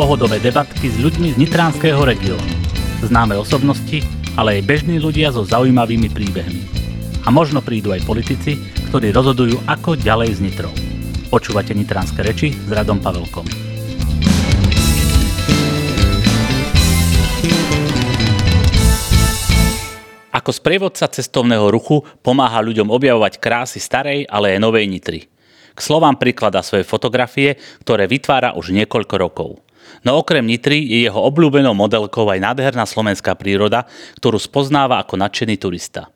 pohodové debatky s ľuďmi z Nitránskeho regiónu. Známe osobnosti, ale aj bežní ľudia so zaujímavými príbehmi. A možno prídu aj politici, ktorí rozhodujú, ako ďalej s Nitrou. Počúvate Nitránske reči s Radom Pavelkom. Ako sprievodca cestovného ruchu pomáha ľuďom objavovať krásy starej, ale aj novej Nitry. K slovám prikladá svoje fotografie, ktoré vytvára už niekoľko rokov. No okrem Nitry je jeho obľúbenou modelkou aj nádherná slovenská príroda, ktorú spoznáva ako nadšený turista.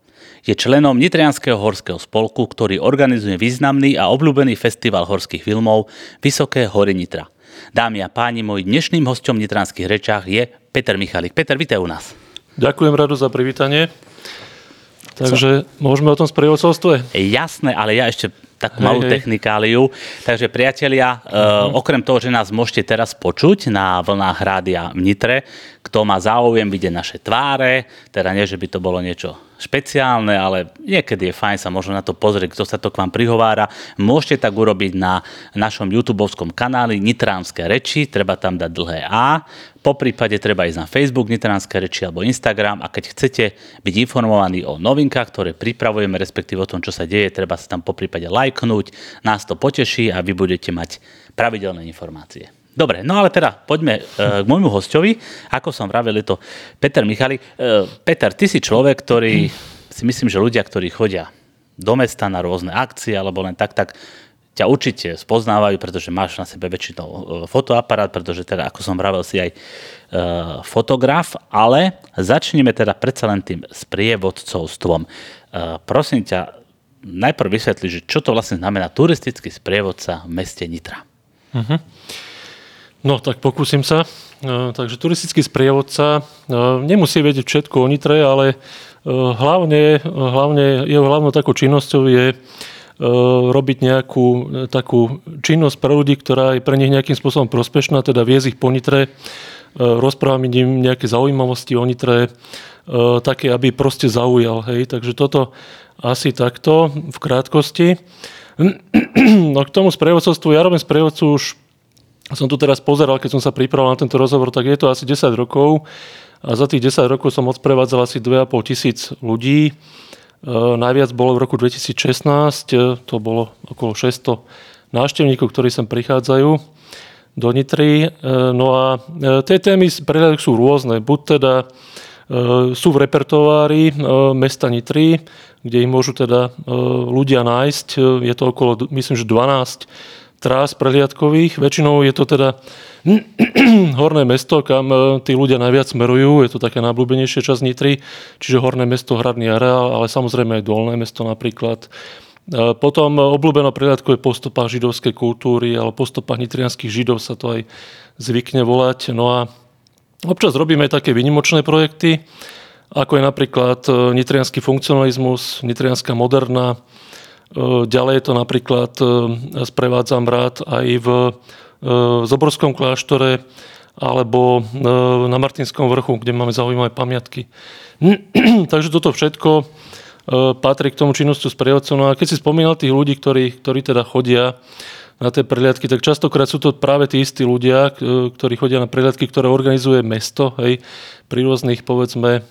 Je členom Nitrianského horského spolku, ktorý organizuje významný a obľúbený festival horských filmov Vysoké hory Nitra. Dámy a páni, môj dnešným hostom v Nitranských rečách je Peter Michalik. Peter, vítaj u nás. Ďakujem rado za privítanie. Takže Co? môžeme o tom sprievodcovstve? Jasné, ale ja ešte takú hej, malú hej. technikáliu. Takže priatelia, uh-huh. okrem toho, že nás môžete teraz počuť na vlnách rádia v Nitre, kto má záujem vidieť naše tváre, teda nie, že by to bolo niečo špeciálne, ale niekedy je fajn sa možno na to pozrieť, kto sa to k vám prihovára. Môžete tak urobiť na našom youtube kanáli Nitránske reči, treba tam dať dlhé A. Po prípade treba ísť na Facebook Nitránske reči alebo Instagram a keď chcete byť informovaní o novinkách, ktoré pripravujeme, respektíve o tom, čo sa deje, treba sa tam po prípade lajknúť. Nás to poteší a vy budete mať pravidelné informácie. Dobre, no ale teda poďme uh, k môjmu hostovi. Ako som vravel, je to Peter Michali. Uh, Peter, ty si človek, ktorý si myslím, že ľudia, ktorí chodia do mesta na rôzne akcie alebo len tak, tak ťa určite spoznávajú, pretože máš na sebe väčšinou uh, fotoaparát, pretože teda, ako som vravel, si aj fotograf, ale začneme teda predsa len tým sprievodcovstvom. Prosím ťa, najprv vysvetli, že čo to vlastne znamená turistický sprievodca v meste Nitra. Uh-huh. No, tak pokúsim sa. E, takže turistický sprievodca e, nemusí vedieť všetko o Nitre, ale e, hlavne, hlavne jeho hlavnou takou činnosťou je robiť nejakú takú činnosť pre ľudí, ktorá je pre nich nejakým spôsobom prospešná, teda viesť ich po Nitre, rozprávať im nejaké zaujímavosti o Nitre, také, aby proste zaujal. Hej. Takže toto asi takto v krátkosti. No k tomu sprievodcovstvu, ja robím sprievodcu už som tu teraz pozeral, keď som sa pripravoval na tento rozhovor, tak je to asi 10 rokov a za tých 10 rokov som odprevádzal asi 2,5 tisíc ľudí. E, najviac bolo v roku 2016, e, to bolo okolo 600 návštevníkov, ktorí sem prichádzajú do Nitry. E, no a tie témy sú rôzne. Buď teda sú v repertoári mesta Nitry, kde ich môžu teda ľudia nájsť. Je to okolo, myslím, že 12 trás prehliadkových. Väčšinou je to teda horné mesto, kam e, tí ľudia najviac smerujú. Je to také najblúbenejšia časť Nitry, čiže horné mesto, hradný areál, ale samozrejme aj dolné mesto napríklad. E, potom obľúbená prehliadko je po stopách židovskej kultúry, alebo po nitrianských židov sa to aj zvykne volať. No a občas robíme aj také vynimočné projekty, ako je napríklad e, nitrianský funkcionalizmus, nitrianská moderná, E, ďalej je to napríklad, e, sprevádzam rád aj v e, Zoborskom kláštore alebo na Martinskom vrchu, kde máme zaujímavé pamiatky. Takže toto všetko patrí k tomu činnosti sprievodcov. No a keď si spomínal tých ľudí, ktorí, ktorí teda chodia na tie prehliadky, tak častokrát sú to práve tí istí ľudia, ktorí chodia na prehliadky, ktoré organizuje mesto, hej, pri rôznych, povedzme...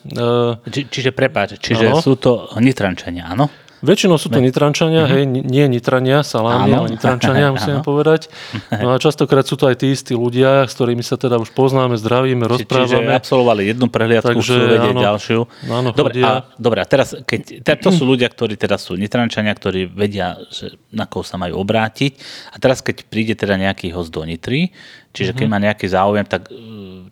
Či, čiže prepáč, čiže áno. sú to nitrančania, áno? Väčšinou sú to nitrančania, uh-huh. hej, nie nitrania, salámy, ale nitrančania, musíme povedať. No a častokrát sú to aj tí istí ľudia, s ktorými sa teda už poznáme, zdravíme, rozprávame. Čiže absolvovali jednu prehliadku, Takže, chcú vedieť áno, ďalšiu. Áno, dobre, a, dobre, a teraz, keď, teda to sú ľudia, ktorí teraz sú nitrančania, ktorí vedia, že na koho sa majú obrátiť. A teraz, keď príde teda nejaký host do Nitry, čiže keď mhm. má nejaký záujem, tak,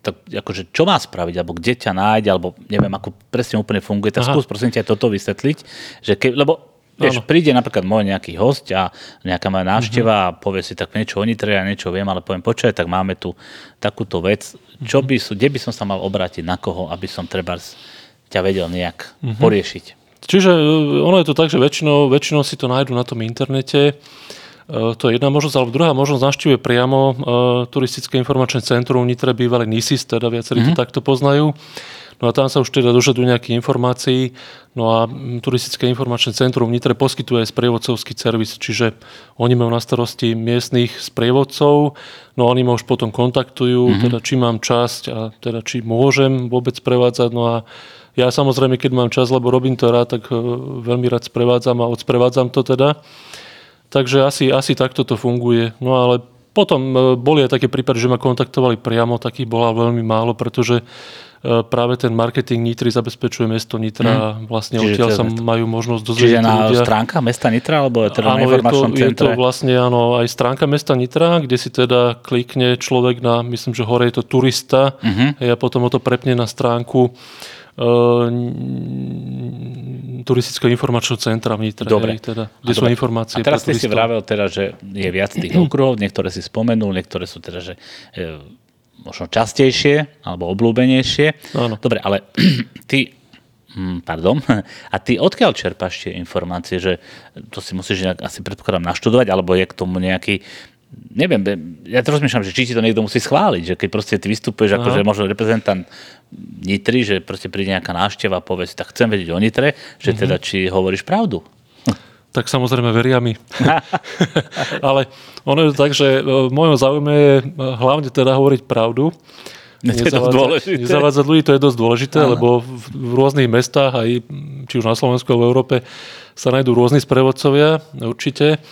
tak akože čo má spraviť, alebo kde ťa nájde, alebo neviem, ako presne úplne funguje, tak Aha. skús prosím ťa toto vysvetliť, že ke, lebo Vieš, príde napríklad môj nejaký host a nejaká moja návšteva uh-huh. a povie si tak niečo o Nitre, ja niečo viem, ale poviem, počkaj, tak máme tu takúto vec. Čo mhm. by, kde by som sa mal obrátiť, na koho, aby som treba ťa vedel nejak uh-huh. poriešiť? Čiže e, ono je to tak, že väčšinou, väčšinou si to nájdu na tom internete. E, to je jedna možnosť, alebo druhá možnosť navštívuje priamo uh, Turistické informačné centrum Nitre, bývalý NISIS, teda viacerí mm-hmm. to takto poznajú. No a tam sa už teda dožadujú nejaké informácií. No a Turistické informačné centrum v Nitre poskytuje aj sprievodcovský servis, čiže oni majú na starosti miestných sprievodcov, no oni ma už potom kontaktujú, mm-hmm. teda či mám časť a teda či môžem vôbec prevádzať. No a ja samozrejme, keď mám čas, lebo robím to rád, tak e, veľmi rád sprevádzam a odsprevádzam to teda. Takže asi, asi takto to funguje. No ale potom e, boli aj také prípady, že ma kontaktovali priamo, takých bola veľmi málo, pretože e, práve ten marketing Nitry zabezpečuje mesto Nitra hmm. vlastne Čiže odtiaľ sa majú možnosť dozvedieť Čiže na ľudia. stránka mesta Nitra, alebo je teda áno, na je to, centre? je to vlastne áno, aj stránka mesta Nitra, kde si teda klikne človek na, myslím, že hore je to turista uh-huh. a potom o to prepne na stránku Ehm, turistického informačného centra v Nitre, Dobre. teda, kde sú informácie. A teraz ste si vravel teda, že je viac tých okruhov, niektoré si spomenul, niektoré sú teda, že e, možno častejšie alebo obľúbenejšie. Áno. Dobre, ale ty hm, pardon, a ty odkiaľ čerpáš tie informácie, že to si musíš nejak, asi predpokladám naštudovať, alebo je k tomu nejaký neviem, ja to rozmýšľam, že či ti to niekto musí schváliť, že keď proste ty vystupuješ ako, že možno reprezentant Nitry, že proste príde nejaká návšteva a povie si, tak chcem vedieť o Nitre, že mm-hmm. teda či hovoríš pravdu. Tak samozrejme veria mi. Ale ono je tak, že v mojom záujme je e, hlavne teda hovoriť pravdu. Nezavádzať, nezavádzať ľudí, to je dosť dôležité, Aha. lebo v, v rôznych mestách, aj či už na Slovensku alebo v Európe, sa nájdú rôzni sprevodcovia, určite.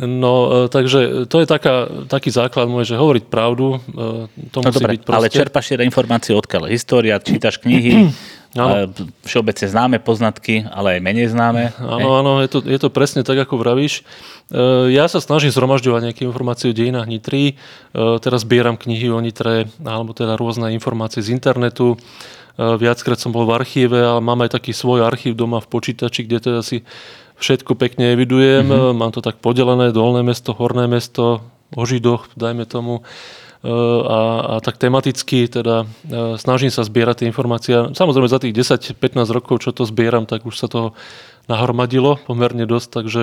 No, e, takže to je taká, taký základ môj, že hovoriť pravdu, e, to no musí dobre, byť proste. Ale čerpaš teda informácie odkiaľ? História, čítaš knihy, Ano. Všeobecne známe poznatky, ale aj menej známe. Áno, áno, je to, je to presne tak, ako vravíš. E, ja sa snažím zhromažďovať nejaké informácie o dejinách Nitry. Teraz zbieram knihy o Nitre, alebo teda rôzne informácie z internetu. Viackrát som bol v archíve, ale mám aj taký svoj archív doma v počítači, kde teda si všetko pekne evidujem, mm-hmm. mám to tak podelené, dolné mesto, horné mesto, o Židoch, dajme tomu. E, a, a tak tematicky teda e, snažím sa zbierať tie informácie. Samozrejme za tých 10-15 rokov, čo to zbieram, tak už sa to nahromadilo pomerne dosť, takže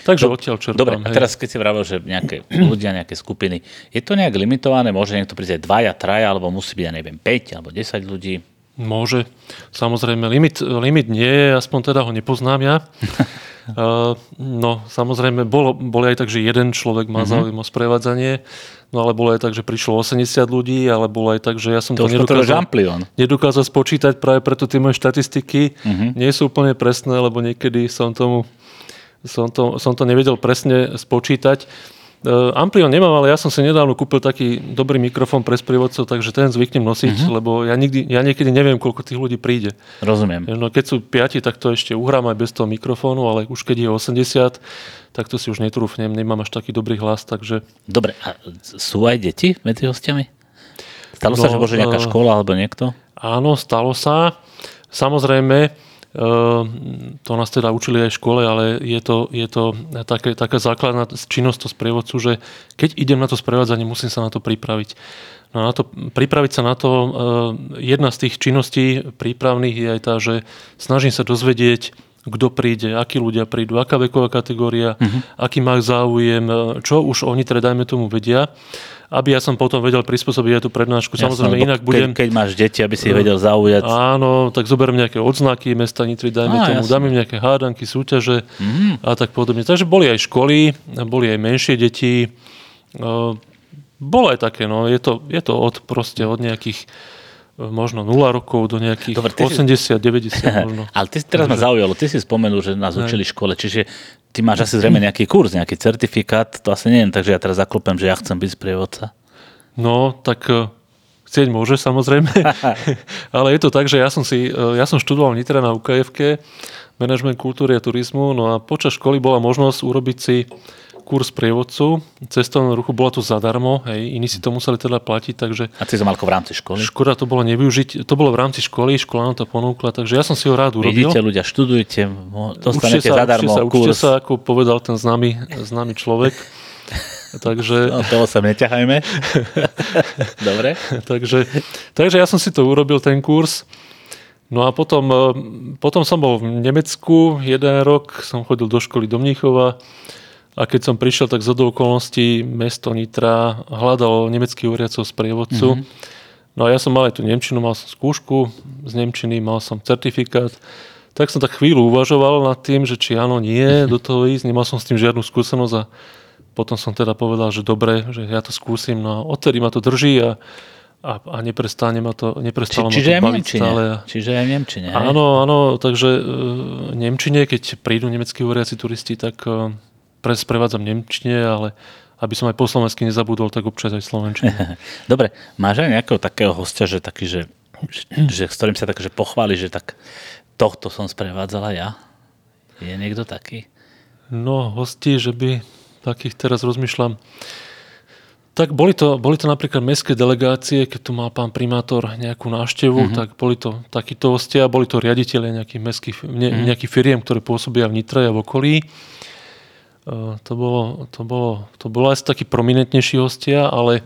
Takže Do, odtiaľ čerpám. Dobre, a teraz keď si vravel, že nejaké ľudia, nejaké skupiny, je to nejak limitované? Môže niekto prísť aj dvaja, traja, alebo musí byť, ja neviem, 5 alebo 10 ľudí? Môže. Samozrejme, limit, limit nie je, aspoň teda ho nepoznám ja. uh, no, samozrejme, bolo, bolo aj tak, že jeden človek má mm-hmm. záujem o sprevádzanie, no ale bolo aj tak, že prišlo 80 ľudí, ale bolo aj tak, že ja som to, to nedokázal, nedokázal spočítať, práve preto tie moje štatistiky mm-hmm. nie sú úplne presné, lebo niekedy som tomu som to, som to nevedel presne spočítať. Uh, Amplion nemám, ale ja som si nedávno kúpil taký dobrý mikrofón pre sprievodcov, takže ten zvyknem nosiť, uh-huh. lebo ja, nikdy, ja niekedy neviem, koľko tých ľudí príde. Rozumiem. No, keď sú piati, tak to ešte uhrám aj bez toho mikrofónu, ale už keď je 80, tak to si už netrúfnem, nemám až taký dobrý hlas, takže... Dobre, a sú aj deti medzi hostiami? Stalo no, sa, že môže nejaká uh, škola alebo niekto? Áno, stalo sa. Samozrejme, to nás teda učili aj v škole, ale je to, je to také, taká základná činnosť to sprievodcu, že keď idem na to sprevádzanie, musím sa na to pripraviť. No na to, pripraviť sa na to, ehm, jedna z tých činností prípravných je aj tá, že snažím sa dozvedieť, kto príde, akí ľudia prídu, aká veková kategória, uh-huh. aký majú záujem, čo už oni teda dajme tomu vedia aby ja som potom vedel prispôsobiť aj tú prednášku. Jasne, Samozrejme, inak budem... Keď, keď máš deti, aby si ich vedel zaujať. Áno, tak zoberiem nejaké odznaky mesta Nitry, dajme Á, tomu, jasne. dám im nejaké hádanky, súťaže mm. a tak podobne. Takže boli aj školy, boli aj menšie deti. Bolo aj také, no, je to, je to od, proste od nejakých možno 0 rokov do nejakých Dobre, 80, si... 90 možno. Ale ty, teraz ma zaujalo, ty si spomenul, že nás učili v škole, čiže ty máš asi zrejme nejaký kurz, nejaký certifikát, to asi neviem, takže ja teraz zaklopem, že ja chcem byť sprievodca. No, tak e, chcieť môže samozrejme, ale je to tak, že ja som, si, e, ja som študoval v Nitre na UKF, management kultúry a turizmu, no a počas školy bola možnosť urobiť si kurz prievodcu. Cestovného ruchu bola to zadarmo, hej, iní si to museli teda platiť, takže... A ty si mal v rámci školy? Škoda to bolo nevyužiť, to bolo v rámci školy, škola nám to ponúkla, takže ja som si ho rád urobil. Vidíte, ľudia, študujte, dostanete sa, zadarmo sa, kurz. Učte sa, ako povedal ten známy, známy človek. Takže... No, toho sa neťahajme. Dobre. takže, takže ja som si to urobil, ten kurz. No a potom, eh, potom som bol v Nemecku jeden rok, som chodil do školy do Mníchova a keď som prišiel, tak do okolností mesto Nitra hľadalo nemeckých uriacov sprievodcu. Mm-hmm. No a ja som mal aj tú Nemčinu, mal som skúšku z Nemčiny, mal som certifikát. Tak som tak chvíľu uvažoval nad tým, že či áno, nie, do toho ísť. Nemal som s tým žiadnu skúsenosť a potom som teda povedal, že dobre, že ja to skúsim. No a odtedy ma to drží a, a, a neprestáne ma to, neprestalo Či, čiže ma to baviť Nemčine. stále. Čiže aj v Nemčine. Áno, áno, takže e, Nemčine, keď prídu nemeckí hovoriaci turisti, tak e, sprevádzam Nemčine, ale aby som aj po slovensky nezabudol, tak občas aj slovenčine. Dobre, máš aj nejakého takého hostia, že taký, že, že, s ktorým sa tak, že pochváli, že tak tohto som sprevádzala ja? Je niekto taký? No, hosti, že by takých teraz rozmýšľam. Tak boli to, boli to napríklad mestské delegácie, keď tu mal pán primátor nejakú návštevu, mm-hmm. tak boli to takíto hostia, boli to riaditeľe nejakých, mestských, ne, mm-hmm. nejakých firiem, ktoré pôsobia v Nitre a v okolí. To bolo, to bolo, to bolo asi takí prominentnejší hostia, ale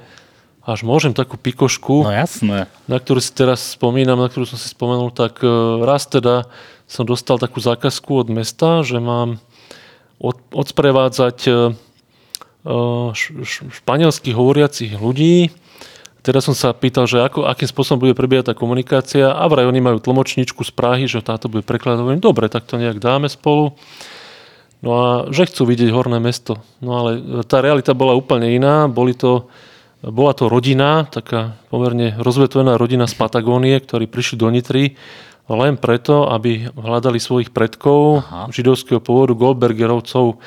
až môžem takú pikošku, No jasné. na ktorú si teraz spomínam, na ktorú som si spomenul, tak uh, raz teda som dostal takú zákazku od mesta, že mám od, odsprevádzať š, š, španielsky hovoriacich ľudí. Teda som sa pýtal, že ako, akým spôsobom bude prebiehať tá komunikácia a vraj oni majú tlmočničku z Prahy, že táto bude prekladať. Dobre, tak to nejak dáme spolu. No a že chcú vidieť horné mesto. No ale tá realita bola úplne iná. Boli to, bola to rodina, taká pomerne rozvetvená rodina z Patagónie, ktorí prišli do Nitry len preto, aby hľadali svojich predkov Aha. židovského pôvodu, Goldbergerovcov.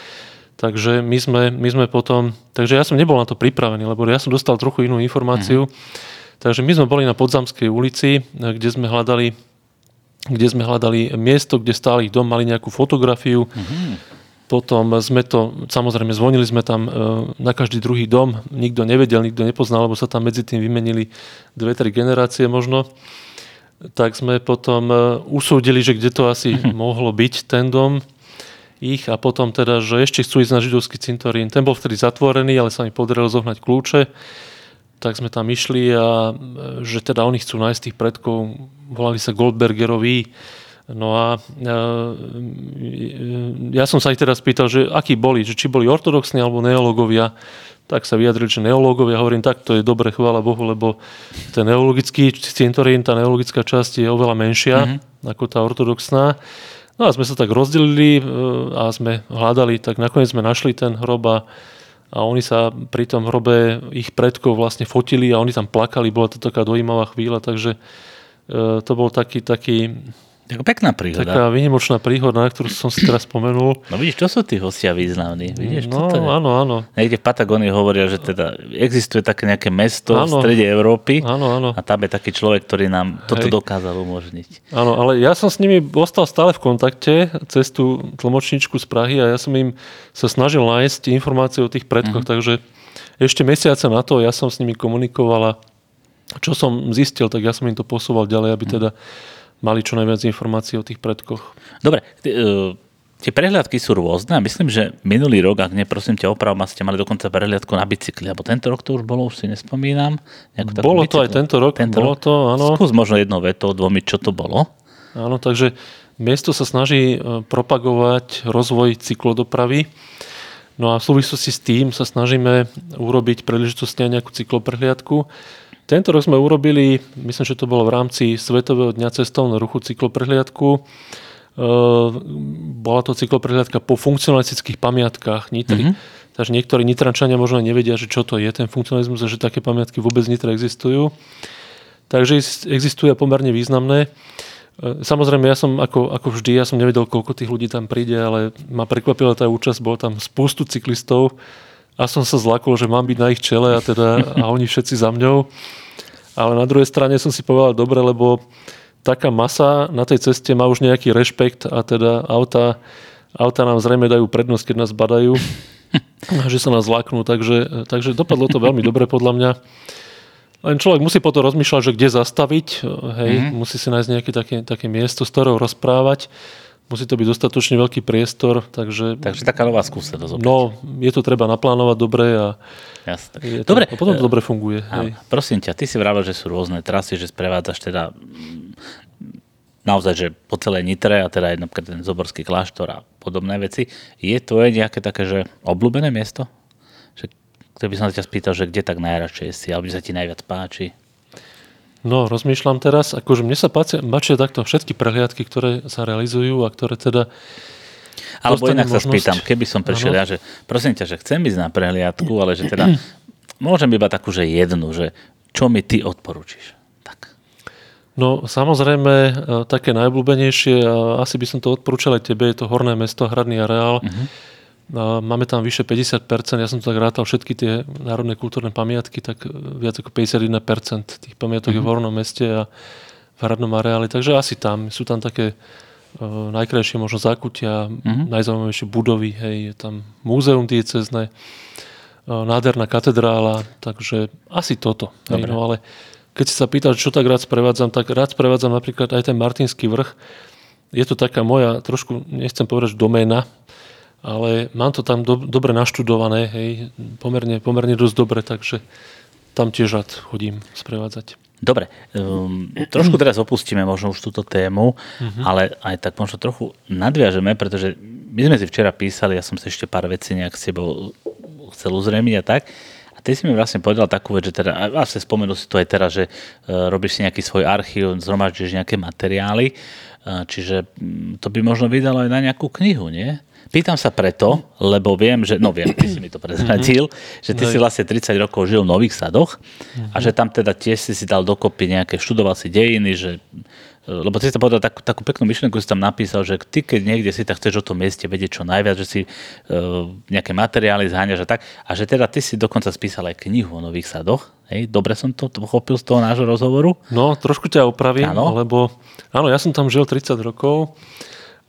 Takže my sme, my sme potom... Takže ja som nebol na to pripravený, lebo ja som dostal trochu inú informáciu. Takže my sme boli na Podzamskej ulici, kde sme hľadali kde sme hľadali miesto, kde stál ich dom, mali nejakú fotografiu. Potom sme to, samozrejme, zvonili sme tam e, na každý druhý dom, nikto nevedel, nikto nepoznal, lebo sa tam medzi tým vymenili dve, tri generácie možno. Tak sme potom e, usúdili, že kde to asi mohlo byť, ten dom ich a potom teda, že ešte chcú ísť na židovský cintorín. Ten bol vtedy zatvorený, ale sa mi podarilo zohnať kľúče. Tak sme tam išli a e, že teda oni chcú nájsť tých predkov, volali sa Goldbergeroví. No a e, ja som sa ich teraz pýtal, že akí boli, že či boli ortodoxní alebo neológovia. Tak sa vyjadrili, že neológovia. Hovorím, tak to je dobre, chvála Bohu, lebo ten neologický cintorín, tá neologická časť je oveľa menšia mm-hmm. ako tá ortodoxná. No a sme sa tak rozdelili e, a sme hľadali, tak nakoniec sme našli ten hrob a, a oni sa pri tom hrobe ich predkov vlastne fotili a oni tam plakali, bola to taká dojímavá chvíľa, takže e, to bol taký, taký, Taká pekná príhoda. taká výnimočná príhoda, na ktorú som si teraz spomenul. No vidíš, to sú tí hostia významní. Vidíš, No, toto je. áno, áno. Niekde v Patagónii hovoria, že teda existuje také nejaké mesto Áno. v strede Európy Áno, áno. a tam je taký človek, ktorý nám toto Hej. dokázal umožniť. Áno, ale ja som s nimi ostal stále v kontakte cez tú tlmočničku z Prahy a ja som im sa snažil nájsť informácie o tých predkoch, Mhm. takže ešte mesiace na to ja som s nimi komunikoval a čo som zistil, tak ja som im to posúval ďalej, aby Mhm. teda mali čo najviac informácií o tých predkoch. Dobre, ty, uh, tie prehliadky sú rôzne a myslím, že minulý rok, ak neprosím ťa opravom, ste mali dokonca prehliadku na bicykli, alebo tento rok to už bolo, už si nespomínam. Bolo to aj tento rok, bolo to, áno. Skús možno jednou vetou dvomi, čo to bolo. Áno, takže mesto sa snaží e, propagovať rozvoj cyklodopravy. No a v súvislosti s tým sa snažíme urobiť príležitostne nejakú cykloprehliadku. Tento rok sme urobili, myslím, že to bolo v rámci Svetového dňa cestovného ruchu cykloprehliadku. E, bola to cykloprehliadka po funkcionalistických pamiatkách Nitry. Mm-hmm. Takže niektorí Nitrančania možno nevedia, že čo to je ten funkcionalizmus a že také pamiatky vôbec v Nitre existujú. Takže existuje pomerne významné. E, Samozrejme, ja som ako, ako vždy, ja som nevedel, koľko tých ľudí tam príde, ale ma prekvapila tá účasť, bolo tam spústu cyklistov a som sa zlakol, že mám byť na ich čele a, teda, a oni všetci za mňou. Ale na druhej strane som si povedal, dobre, lebo taká masa na tej ceste má už nejaký rešpekt a teda auta, auta nám zrejme dajú prednosť, keď nás badajú, že sa nás zláknú, takže, takže dopadlo to veľmi dobre podľa mňa. Len človek musí potom rozmýšľať, že kde zastaviť, hej, mm-hmm. musí si nájsť nejaké také, také miesto, z ktorého rozprávať. Musí to byť dostatočne veľký priestor, takže, Takže taká nová skúsenosť. opäť. no, je to treba naplánovať dobre a, Jasne. to, Dobre, a potom to e, dobre funguje. Hej. Áno. Prosím ťa, ty si vravel, že sú rôzne trasy, že sprevádzaš teda mm, naozaj, že po celej Nitre a teda napríklad ten Zoborský kláštor a podobné veci. Je to nejaké také, že obľúbené miesto? Že, to by som sa ťa spýtal, že kde tak najradšej si, alebo kde sa ti najviac páči? No, rozmýšľam teraz, akože mne sa páčia, páčia takto všetky prehliadky, ktoré sa realizujú a ktoré teda Alebo inak možnosť... sa spýtam, keby som prešiel ano. ja, že prosím ťa, že chcem ísť na prehliadku, ale že teda môžem iba takú, že jednu, že čo mi ty odporúčiš? Tak. No samozrejme, e, také najobľúbenejšie, asi by som to odporúčal aj tebe, je to Horné mesto, Hradný areál. Uh-huh Máme tam vyše 50%, ja som to tak rátal všetky tie národné kultúrne pamiatky, tak viac ako 51% tých pamiatok mm-hmm. je v mhm. Hornom meste a v hradnom areáli, takže asi tam. Sú tam také uh, najkrajšie možno zákutia, mm-hmm. najzaujímavejšie budovy, hej, je tam múzeum diecezne, uh, nádherná katedrála, takže asi toto. Hej, no ale keď si sa pýtal, čo tak rád sprevádzam, tak rád sprevádzam napríklad aj ten Martinský vrch. Je to taká moja, trošku, nechcem povedať, doména, ale mám to tam do, dobre naštudované, hej, pomerne, pomerne dosť dobre, takže tam tiež rád chodím sprevádzať. Dobre, um, trošku teraz opustíme možno už túto tému, uh-huh. ale aj tak možno trochu nadviažeme, pretože my sme si včera písali, ja som si ešte pár vecí nejak s tebou chcel uzrejmiť a tak. A ty si mi vlastne povedal takú vec, že teda, a vlastne spomenul si to aj teraz, že uh, robíš si nejaký svoj archív, zhromaždíš nejaké materiály, uh, čiže um, to by možno vydalo aj na nejakú knihu, nie? Pýtam sa preto, lebo viem, že, no viem, ty si mi to prezradil, mm-hmm. že ty no, si vlastne 30 rokov žil v Nových Sadoch a že tam teda tiež si si dal dokopy nejaké, študoval si dejiny, že lebo ty si povedal takú, takú peknú myšlienku, si tam napísal, že ty keď niekde si, tak chceš o tom mieste vedieť čo najviac, že si uh, nejaké materiály zháňaš a tak. A že teda ty si dokonca spísal aj knihu o Nových Sadoch. Hej, dobre som to pochopil z toho nášho rozhovoru? No, trošku ťa opravím, áno. lebo áno, ja som tam žil 30 rokov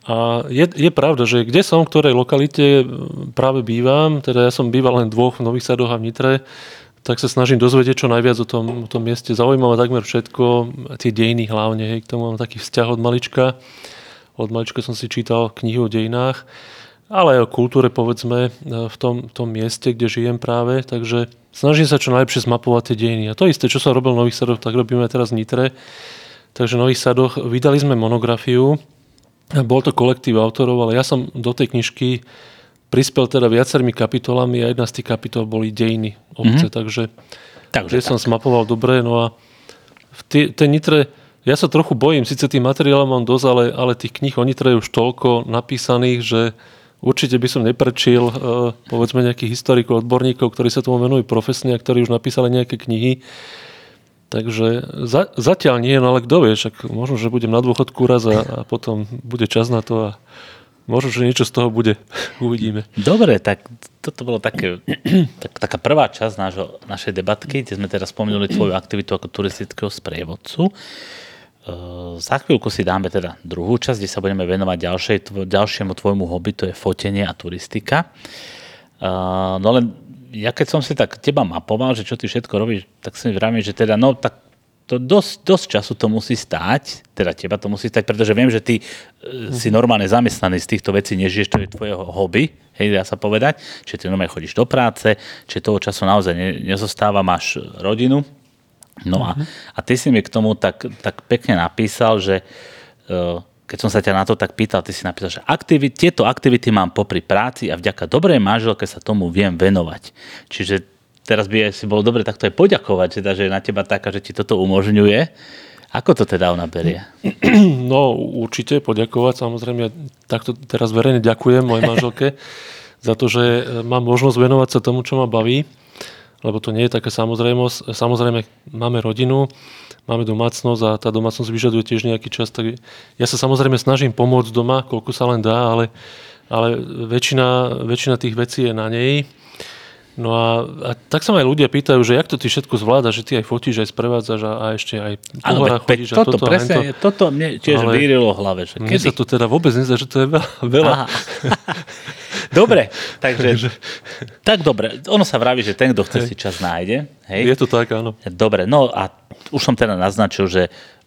a je, je pravda, že kde som, v ktorej lokalite práve bývam, teda ja som býval len dvoch v Nových Sadoch a v Nitre, tak sa snažím dozvedieť čo najviac o tom, o tom mieste. Zaujímavé takmer všetko, tie dejiny hlavne, hej, k tomu mám taký vzťah od malička. Od malička som si čítal knihy o dejinách, ale aj o kultúre, povedzme, v tom, v tom mieste, kde žijem práve, takže snažím sa čo najlepšie zmapovať tie dejiny. A to isté, čo som robil v Nových Sadoch, tak robíme teraz v Nitre. Takže v Nových Sadoch vydali sme monografiu, bol to kolektív autorov, ale ja som do tej knižky prispel teda viacerými kapitolami a jedna z tých kapitol boli dejiny obce, mm-hmm. takže, takže tak. som smapoval dobre. No a v tej Nitre, ja sa trochu bojím, síce tých materiálov mám dosť, ale, ale tých kníh o Nitre je už toľko napísaných, že určite by som neprečil uh, povedzme nejakých historikov, odborníkov, ktorí sa tomu venujú profesne a ktorí už napísali nejaké knihy. Takže za, zatiaľ nie, no ale kto vie, však možno, že budem na dôchodku raz a, a potom bude čas na to a možno, že niečo z toho bude. Uvidíme. Dobre, tak toto bolo také, tak, taká prvá časť nášho, našej debatky, kde sme teraz spomenuli tvoju aktivitu ako turistického sprievodcu. Uh, za chvíľku si dáme teda druhú časť, kde sa budeme venovať ďalšej, tvo, ďalšiemu tvojmu hobby, to je fotenie a turistika. Uh, no len ja keď som si tak teba mapoval, že čo ty všetko robíš, tak si vravím, že teda no tak to dosť, dosť času to musí stáť, teda teba to musí stať, pretože viem, že ty mm. si normálne zamestnaný z týchto vecí, nežiješ, to je tvoje hobby, hej, dá sa povedať, či ty normálne chodíš do práce, či toho času naozaj ne, nezostáva, máš rodinu. No a, mhm. a ty si mi k tomu tak, tak pekne napísal, že uh, keď som sa ťa na to tak pýtal, ty si napísal, že aktivit, tieto aktivity mám popri práci a vďaka dobrej manželke sa tomu viem venovať. Čiže teraz by si bolo dobre takto aj poďakovať, teda, že je na teba taká, že ti toto umožňuje. Ako to teda ona berie? No určite poďakovať, samozrejme, takto teraz verejne ďakujem mojej manželke za to, že mám možnosť venovať sa tomu, čo ma baví, lebo to nie je také samozrejmosť. Samozrejme, máme rodinu, máme domácnosť a tá domácnosť vyžaduje tiež nejaký čas, tak ja sa samozrejme snažím pomôcť doma, koľko sa len dá, ale, ale väčšina, väčšina tých vecí je na nej. No a, a tak sa ma aj ľudia pýtajú, že jak to ty všetko zvláda, že ty aj fotíš, aj sprevádzaš a, a ešte aj po horách chodíš toto, toto. Presne, to. toto mne tiež vyrilo hlave. Že kedy? Mne sa to teda vôbec nezdá, že to je veľa. veľa. dobre, takže tak dobre. Ono sa vraví, že ten, kto chce hej. si čas nájde. Hej? Je to tak, áno. Dobre, no a už som teda naznačil, že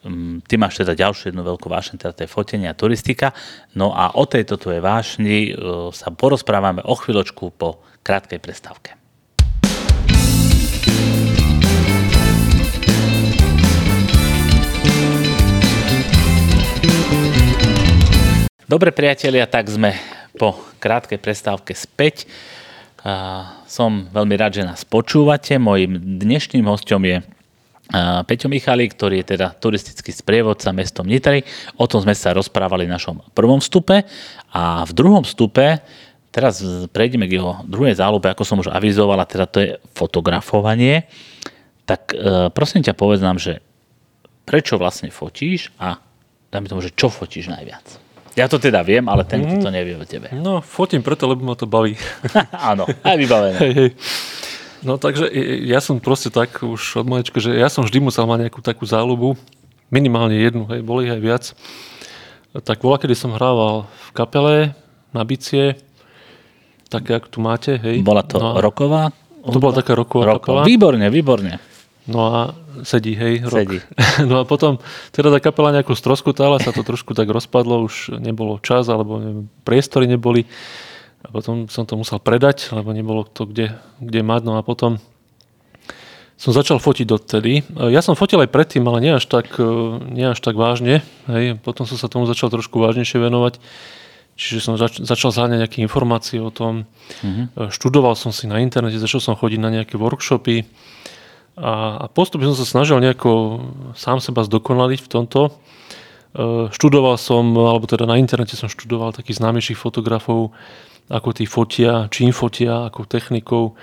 um, ty máš teda ďalšiu jednu veľkú vášeň, teda to je fotenie a turistika. No a o tejto tvojej vášni uh, sa porozprávame o chvíľočku po krátkej prestávke. Dobre priatelia, tak sme po krátkej prestávke späť. Som veľmi rád, že nás počúvate. Mojím dnešným hostom je Peťo Michalík, ktorý je teda turistický sprievodca mestom Nitry. O tom sme sa rozprávali v našom prvom vstupe a v druhom vstupe teraz prejdeme k jeho druhej záľube, ako som už avizovala, teda to je fotografovanie. Tak e, prosím ťa povedz nám, že prečo vlastne fotíš a dajme tomu, že čo fotíš najviac? Ja to teda viem, ale ten mm. to nevie o tebe. No, fotím preto, lebo ma to baví. Áno, aj vybavené. Hej, hej. No takže ja som proste tak už od malička, že ja som vždy musel mať nejakú takú záľubu, minimálne jednu, hej, boli aj viac. Tak bola, kedy som hrával v kapele na bicie, také, ako tu máte, hej. Bola to no, roková? To bola taká roková Rokov. Výborne, výborne. No a sedí, hej, rok. Sedí. No a potom, teda tá kapela nejako stroskutala, sa to trošku tak rozpadlo, už nebolo čas, alebo neviem, priestory neboli. A potom som to musel predať, lebo nebolo to kde, kde mať. No a potom som začal fotiť dotedy. Ja som fotil aj predtým, ale nie až tak, e, nie až tak vážne. Hej. Potom som sa tomu začal trošku vážnejšie venovať. Čiže som zač- začal zháňať nejaké informácie o tom. Mm-hmm. Študoval som si na internete, začal som chodiť na nejaké workshopy. A, postupne som sa snažil nejako sám seba zdokonaliť v tomto. E, študoval som, alebo teda na internete som študoval takých známejších fotografov, ako tí fotia, čím fotia, ako technikou.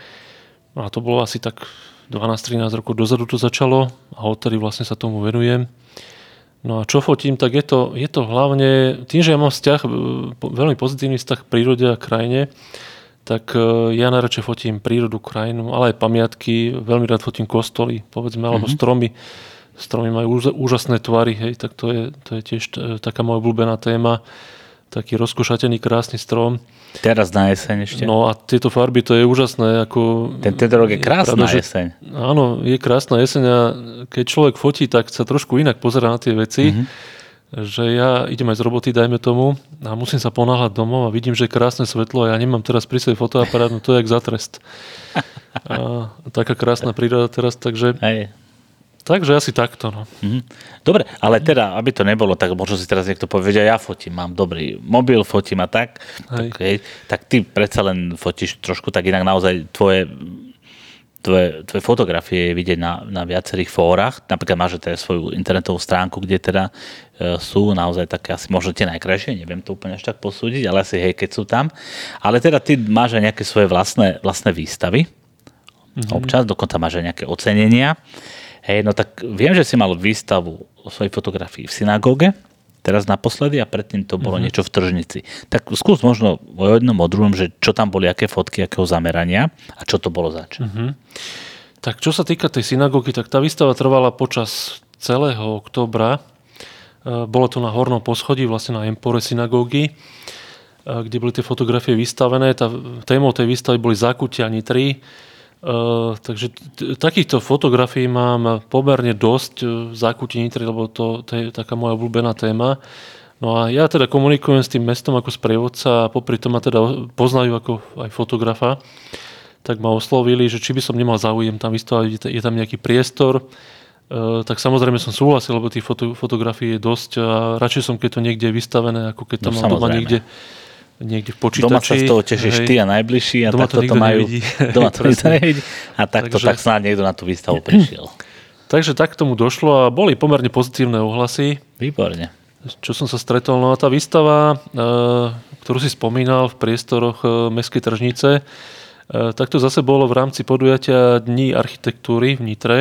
A to bolo asi tak 12-13 rokov dozadu to začalo a odtedy vlastne sa tomu venujem. No a čo fotím, tak je to, je to hlavne, tým, že ja mám vzťah, e, veľmi pozitívny vzťah k prírode a krajine, tak e, ja najradšej fotím prírodu, krajinu, ale aj pamiatky, veľmi rád fotím kostoly, povedzme, alebo mm-hmm. stromy. Stromy majú úžasné tvary, hej, tak to je, to je tiež e, taká moja obľúbená téma taký rozkošatený krásny strom. Teraz na jeseň ešte. No a tieto farby, to je úžasné. Ako, Ten tento rok je krásna pravda, jeseň. Že, áno, je krásna jeseň a keď človek fotí, tak sa trošku inak pozera na tie veci. Mm-hmm. Že ja idem aj z roboty, dajme tomu, a musím sa ponáhľať domov a vidím, že je krásne svetlo a ja nemám teraz pri svoj fotoaparát, no to je jak za trest. A taká krásna príroda teraz, takže... Hej. Takže asi takto. No. Mm-hmm. Dobre, ale teda, aby to nebolo, tak možno si teraz niekto povie, že ja fotím, mám dobrý mobil, fotím a tak. Tak, hej, tak ty predsa len fotíš trošku tak inak naozaj tvoje tvoje, tvoje fotografie je vidieť na, na viacerých fórach. Napríklad máš teda svoju internetovú stránku, kde teda e, sú naozaj také asi možno tie najkrajšie, neviem to úplne až tak posúdiť, ale asi hej, keď sú tam. Ale teda ty máš aj nejaké svoje vlastné, vlastné výstavy. Mm-hmm. Občas, dokonca máš aj nejaké ocenenia. Hej, no tak viem, že si mal výstavu o svojej fotografii v synagóge, teraz naposledy a predtým to bolo mm-hmm. niečo v tržnici. Tak skús možno o jednom, o druhom, že čo tam boli, aké fotky, akého zamerania a čo to bolo zač. Mm-hmm. Tak čo sa týka tej synagógy, tak tá výstava trvala počas celého októbra. E, bolo to na hornom poschodí, vlastne na empore synagógy, e, kde boli tie fotografie vystavené. Tá, témou tej výstavy boli zákutia Nitry, Uh, takže t- takýchto fotografií mám pomerne dosť v zákutí Nitry, lebo to, to je taká moja obľúbená téma. No a ja teda komunikujem s tým mestom ako sprievodca a popri tom ma teda poznajú ako aj fotografa. Tak ma oslovili, že či by som nemal záujem tam vystavať, je tam nejaký priestor. Uh, tak samozrejme som súhlasil, lebo tých foto, fotografií je dosť a radšej som, keď to niekde je vystavené, ako keď tam no, mám doma niekde niekde v počítači. Doma sa z toho tešíš hej. ty a najbližší a doma to, to majú. Nevidí. Doma to nikto nevidí. A takto Takže... tak snáď niekto na tú výstavu prišiel. Takže tak k tomu došlo a boli pomerne pozitívne ohlasy. Výborne. Čo som sa stretol, no a tá výstava, e, ktorú si spomínal v priestoroch e, Mestskej tržnice, e, tak to zase bolo v rámci podujatia Dní architektúry v Nitre.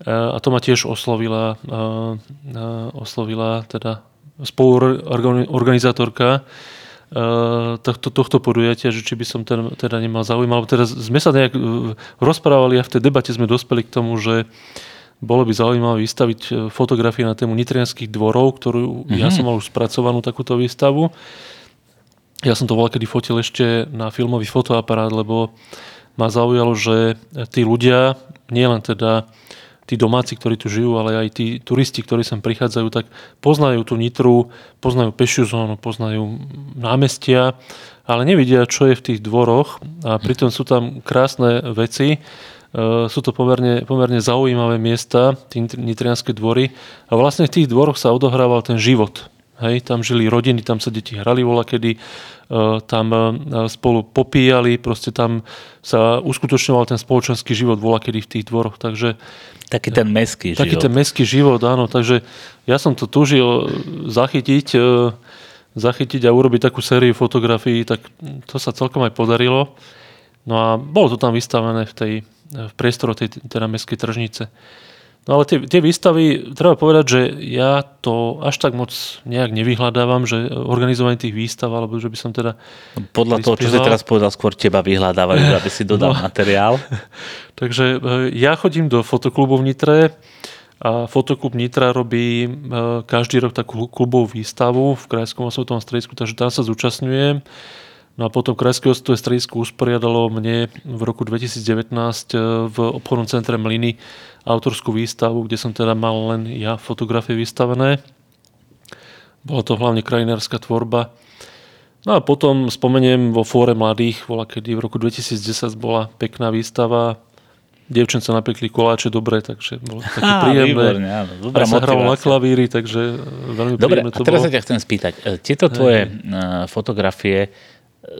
A to ma tiež oslovila, oslovila teda spoluorganizátorka tohto, tohto podujatia, že či by som ten, teda nemal záujem, alebo teda sme sa nejak eh, rozprávali a v tej debate sme dospeli k tomu, že bolo by zaujímavé vystaviť eh, fotografie na tému nitrianských dvorov, ktorú mm-hmm. ja mhm. som mal už spracovanú takúto výstavu. Ja som to volal, kedy fotil ešte na filmový fotoaparát, lebo ma zaujalo, že tí ľudia, nielen teda tí domáci, ktorí tu žijú, ale aj tí turisti, ktorí sem prichádzajú, tak poznajú tú Nitru, poznajú pešiu zónu, poznajú námestia, ale nevidia, čo je v tých dvoroch. A pritom sú tam krásne veci, e, sú to pomerne, pomerne zaujímavé miesta, tí nitrianské dvory. A vlastne v tých dvoroch sa odohrával ten život. Hej, tam žili rodiny, tam sa deti hrali vola kedy, tam spolu popíjali, proste tam sa uskutočňoval ten spoločenský život vola kedy v tých dvoroch, takže taký ten meský taký život. ten meský život, áno, takže ja som to túžil zachytiť, zachytiť a urobiť takú sériu fotografií, tak to sa celkom aj podarilo. No a bolo to tam vystavené v tej v priestore tej teda mestskej tržnice. No ale tie, tie výstavy, treba povedať, že ja to až tak moc nejak nevyhľadávam, že organizovanie tých výstav, alebo že by som teda... Podľa toho, čo si teraz povedal, skôr teba vyhľadávajú, aby si dodal no. materiál. Takže e, ja chodím do fotoklubu v Nitre a fotoklub Nitra robí e, každý rok takú klubovú výstavu v Krajskom osvetovom stredisku, takže tam sa zúčastňujem. No a potom Krajské osvetové stredisko usporiadalo mne v roku 2019 e, v obchodnom centre Mliny autorskú výstavu, kde som teda mal len ja fotografie vystavené. Bola to hlavne krajinárska tvorba. No a potom spomeniem vo fóre mladých, bola kedy v roku 2010 bola pekná výstava Dievčence napekli koláče dobre, takže bolo také Á, príjemné. Výborné, áno. Dobrá sa hralo na klavíri, takže veľmi dobre, príjemné to a teraz bolo. sa ťa chcem spýtať. E, tieto tvoje Hej. fotografie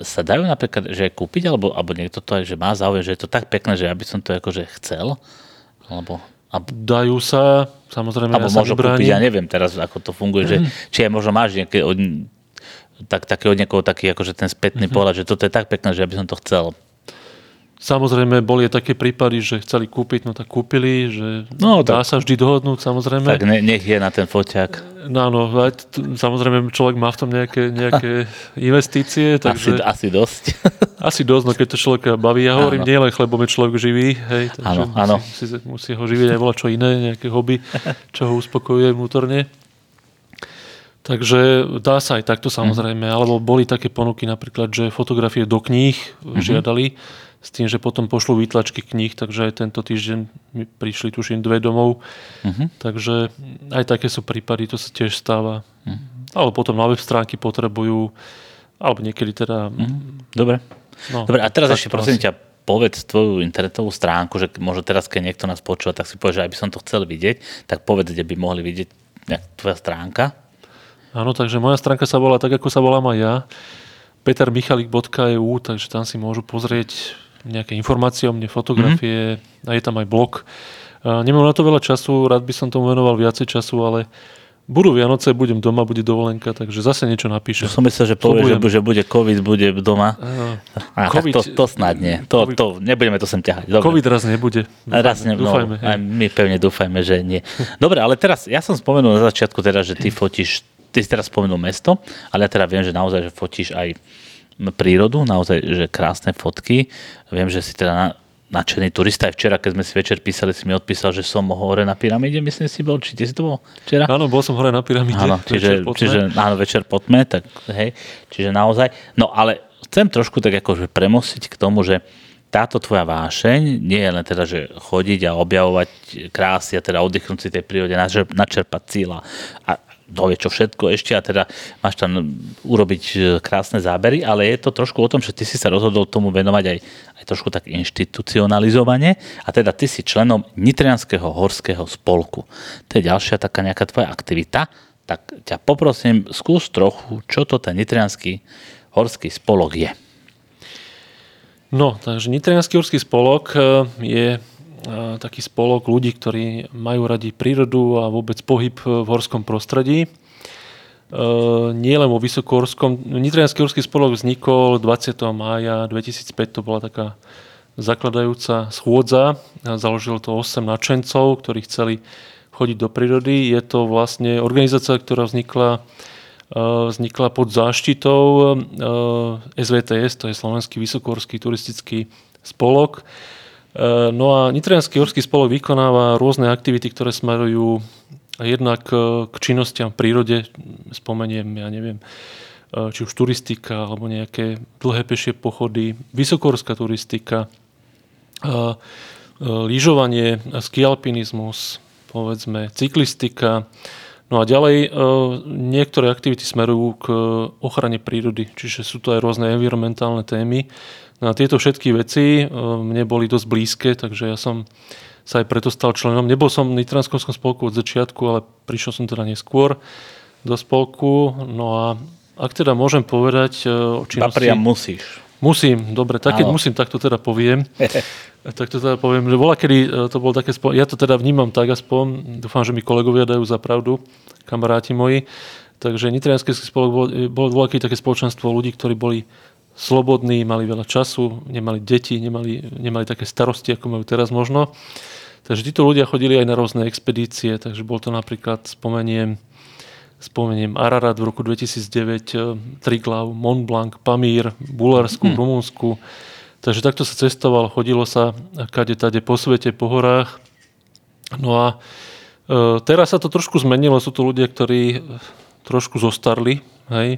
sa dajú napríklad že kúpiť, alebo, alebo niekto to aj, že má záujem, že je to tak pekné, že ja by som to akože chcel? Alebo, a... Dajú sa, samozrejme, Alebo ja môžu kúpiť, ja neviem teraz, ako to funguje, že, či aj možno máš nejaké od, tak, také od niekoho taký akože ten spätný mm-hmm. pohľad, že toto je tak pekné, že ja by som to chcel. Samozrejme, boli aj také prípady, že chceli kúpiť, no tak kúpili, že no, dá tak, sa vždy dohodnúť, samozrejme. Tak ne, nech je na ten foťák. No áno, samozrejme človek má v tom nejaké, nejaké investície. Takže, asi, asi dosť. Asi dosť, no keď to človeka baví. Ja hovorím, nie len chlebom je človek živý, hej, takže áno, áno. Musí, musí ho živiť aj volať čo iné, nejaké hobby, čo ho uspokojuje vnútorne. Takže dá sa aj takto samozrejme, mm. alebo boli také ponuky napríklad, že fotografie do kníh mm-hmm. žiadali, s tým, že potom pošlú výtlačky kníh, takže aj tento týždeň mi prišli tuším dve domov. Uh-huh. Takže aj také sú prípady, to sa tiež stáva. Uh-huh. Ale potom na web stránky potrebujú, alebo niekedy teda... Uh-huh. Dobre. No, Dobre, a teraz ešte prosím ťa, povedz tvoju internetovú stránku, že možno teraz, keď niekto nás počúva, tak si povie, že aj by som to chcel vidieť, tak povedz, kde by mohli vidieť tvoja stránka. Áno, takže moja stránka sa volá tak, ako sa volám aj ja petermichalik.eu, takže tam si môžu pozrieť nejaké informácie o mne, fotografie mm-hmm. a je tam aj blog. nemám na to veľa času, rád by som tomu venoval viacej času, ale budú Vianoce, budem doma, bude dovolenka, takže zase niečo napíšem. Som myslel, že povie, že, že bude COVID, bude doma. A, COVID, to, to snad nie. To, COVID, to, nebudeme to sem ťahať. Dobre. COVID raz nebude. Dúfajme, raz ne, no, dúfajme, aj my pevne dúfajme, že nie. Dobre, ale teraz, ja som spomenul na začiatku teda, že ty fotíš, ty si teraz spomenul mesto, ale ja teda viem, že naozaj, že fotíš aj prírodu, naozaj že krásne fotky. Viem, že si teda nadšený turista. Aj včera, keď sme si večer písali, si mi odpísal, že som hore na pyramíde, myslím si bol. Či ty si to bol včera? Áno, bol som hore na pyramíde. Áno, čiže, večer čiže áno, večer po tme, tak hej, čiže naozaj. No ale chcem trošku tak akože premostiť k tomu, že táto tvoja vášeň nie je len teda, že chodiť a objavovať krásy a teda oddychnúť si tej prírode, načerpať cíla a dovie čo všetko ešte a teda máš tam urobiť e, krásne zábery, ale je to trošku o tom, že ty si sa rozhodol tomu venovať aj, aj trošku tak inštitucionalizovane a teda ty si členom Nitrianského horského spolku. To je ďalšia taká nejaká tvoja aktivita. Tak ťa poprosím, skús trochu, čo to ten Nitrianský horský spolok je. No, takže Nitrianský horský spolok e, je taký spolok ľudí, ktorí majú radi prírodu a vôbec pohyb v horskom prostredí. E, nie len vo Vysokohorskom. Nitrianský horský spolok vznikol 20. mája 2005, to bola taká zakladajúca schôdza. Založil to 8 nadšencov, ktorí chceli chodiť do prírody. Je to vlastne organizácia, ktorá vznikla e, vznikla pod záštitou e, SVTS, to je Slovenský vysokohorský turistický spolok. E, no a Nitrianský horský spolok vykonáva rôzne aktivity, ktoré smerujú jednak e, k činnostiam v prírode, spomeniem, ja neviem, e, či už turistika, alebo nejaké dlhé pešie pochody, vysokohorská turistika, lyžovanie, skialpinizmus, povedzme, cyklistika, No a ďalej, niektoré aktivity smerujú k ochrane prírody, čiže sú to aj rôzne environmentálne témy, No a tieto všetky veci e, mne boli dosť blízke, takže ja som sa aj preto stal členom. Nebol som v Nitranskom spolku od začiatku, ale prišiel som teda neskôr. do spolku. No a ak teda môžem povedať e, o činnosti... Papriam musíš. Musím, dobre, tak keď musím, tak to teda poviem. tak to teda poviem, že bola, kedy e, to bolo také, spo- ja to teda vnímam tak aspoň, dúfam, že mi kolegovia dajú za pravdu, kamaráti moji. Takže Nitrianský spolok bol, bola kedy také spoločenstvo ľudí, ktorí boli slobodní, mali veľa času, nemali deti, nemali, nemali také starosti, ako majú teraz možno. Takže títo ľudia chodili aj na rôzne expedície, takže bol to napríklad, spomeniem, spomeniem Ararat v roku 2009, eh, Triglav, Mont Blanc, Pamír, Bulharsku, hmm. Rumunsku. Takže takto sa cestovalo, chodilo sa kade tade po svete, po horách. No a e, teraz sa to trošku zmenilo, sú to ľudia, ktorí trošku zostarli, hej,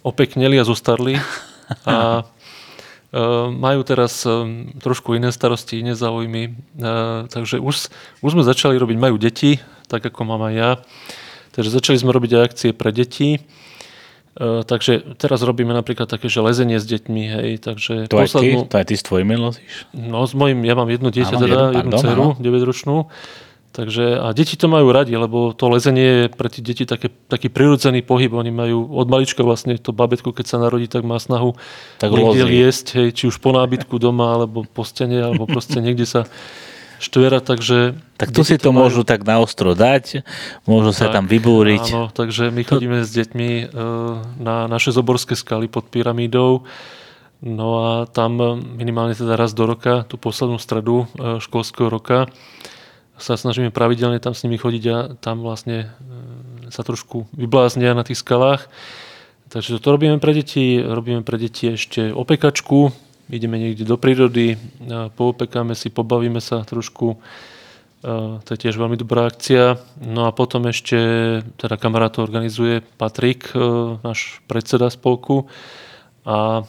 opekneli a zostarli a e, majú teraz e, trošku iné starosti, iné záujmy. E, takže už, už sme začali robiť, majú deti, tak ako mám aj ja. Takže začali sme robiť aj akcie pre deti. Takže teraz robíme napríklad také, že lezenie s deťmi, hej, takže To aj ty, to aj ty s tvojimi lozíš? No s mojim, ja mám jedno dieťa teda, jednu, jednu pardon, dceru, áno. 9-ročnú. Takže, a deti to majú radi, lebo to lezenie je pre tie deti také, taký prirodzený pohyb. Oni majú od malička vlastne to babetko, keď sa narodí, tak má snahu Tak niekde liesť, hej, či už po nábytku doma, alebo po stene, alebo proste niekde sa štverať, takže... Tak tu si to majú- môžu tak naostro dať, môžu sa Tak, tam vybúriť. Áno, takže my chodíme s deťmi e, na naše zoborské skaly pod pyramídou. No a tam minimálne teda raz do roka, tú poslednú stredu e, školského roka, sa snažíme pravidelne tam s nimi chodiť a tam vlastne e, sa trošku vybláznia na tých skalách. Takže to robíme pre deti, robíme pre deti ešte opekačku, ideme niekde do prírody, e, poopekáme si, pobavíme sa trošku, Uh, to je tiež veľmi dobrá akcia. No a potom ešte, teda kamarát to organizuje Patrik, uh, náš predseda spolku. A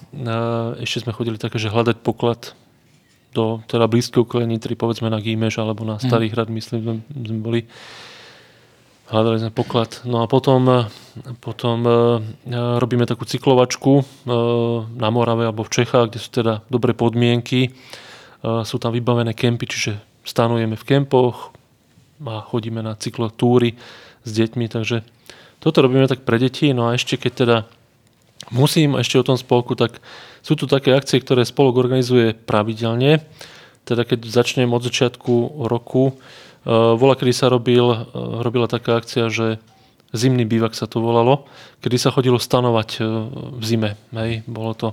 ešte sme chodili také, že hľadať poklad do teda blízkeho okolia Nitry, povedzme na Gímeš alebo na Starý hrad, myslím, sme, boli. Hľadali sme poklad. No a potom, potom eh, robíme takú cyklovačku eh, na Morave alebo v Čechách, kde sú teda dobré podmienky. Sú tam vybavené kempy, čiže stanujeme v kempoch a chodíme na cyklotúry s deťmi, takže toto robíme tak pre deti. No a ešte keď teda musím ešte o tom spolku, tak sú tu také akcie, ktoré spolok organizuje pravidelne. Teda keď začnem od začiatku roku, uh, vola, kedy sa robil, uh, robila taká akcia, že zimný bývak sa to volalo, kedy sa chodilo stanovať uh, v zime. Hej, bolo to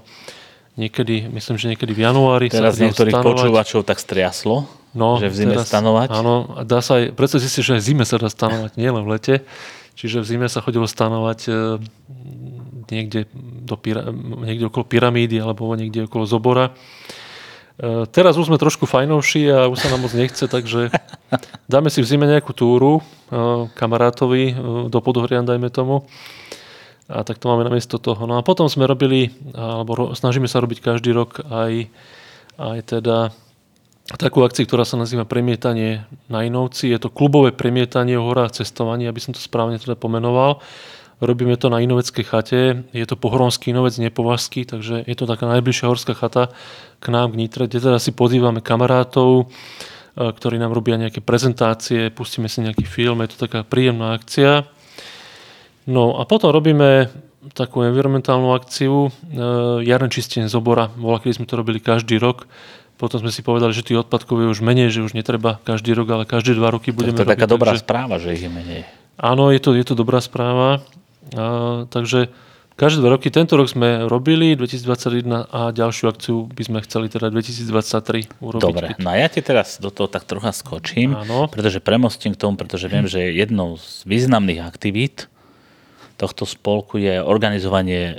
niekedy, myslím, že niekedy v januári. sa Teraz chodilo niektorých stanovať. počúvačov tak striaslo, No, že v zime teraz, stanovať. Áno, dá sa aj, predstav si že aj v zime sa dá stanovať, nielen v lete. Čiže v zime sa chodilo stanovať e, niekde, do, niekde okolo pyramídy alebo niekde okolo zobora. E, teraz už sme trošku fajnovší a už sa nám moc nechce, takže dáme si v zime nejakú túru e, kamarátovi e, do Podohrian, dajme tomu. A tak to máme namiesto toho. No a potom sme robili, alebo snažíme sa robiť každý rok aj, aj teda takú akciu, ktorá sa nazýva Premietanie na Inovci. Je to klubové premietanie o horách cestovanie, aby som to správne teda pomenoval. Robíme to na Inoveckej chate. Je to pohronský Inovec, nepovažský, takže je to taká najbližšia horská chata k nám, k Nitre, kde teda si pozývame kamarátov, e, ktorí nám robia nejaké prezentácie, pustíme si nejaký film, je to taká príjemná akcia. No a potom robíme takú environmentálnu akciu, e, jarné čistenie z obora. Bola, keď sme to robili každý rok. Potom sme si povedali, že tých odpadkov je už menej, že už netreba každý rok, ale každé dva roky To budeme je taká robiť. dobrá takže, správa, že ich je menej. áno, je to, je to dobrá správa. A, takže každé dva roky, tento rok sme robili 2021 a ďalšiu akciu by sme chceli teda 2023 urobiť. Dobre, no a ja ti teraz do toho tak trocha skočím, Áno. pretože premostím k tomu, pretože viem, že jednou z významných aktivít tohto spolku je organizovanie eh,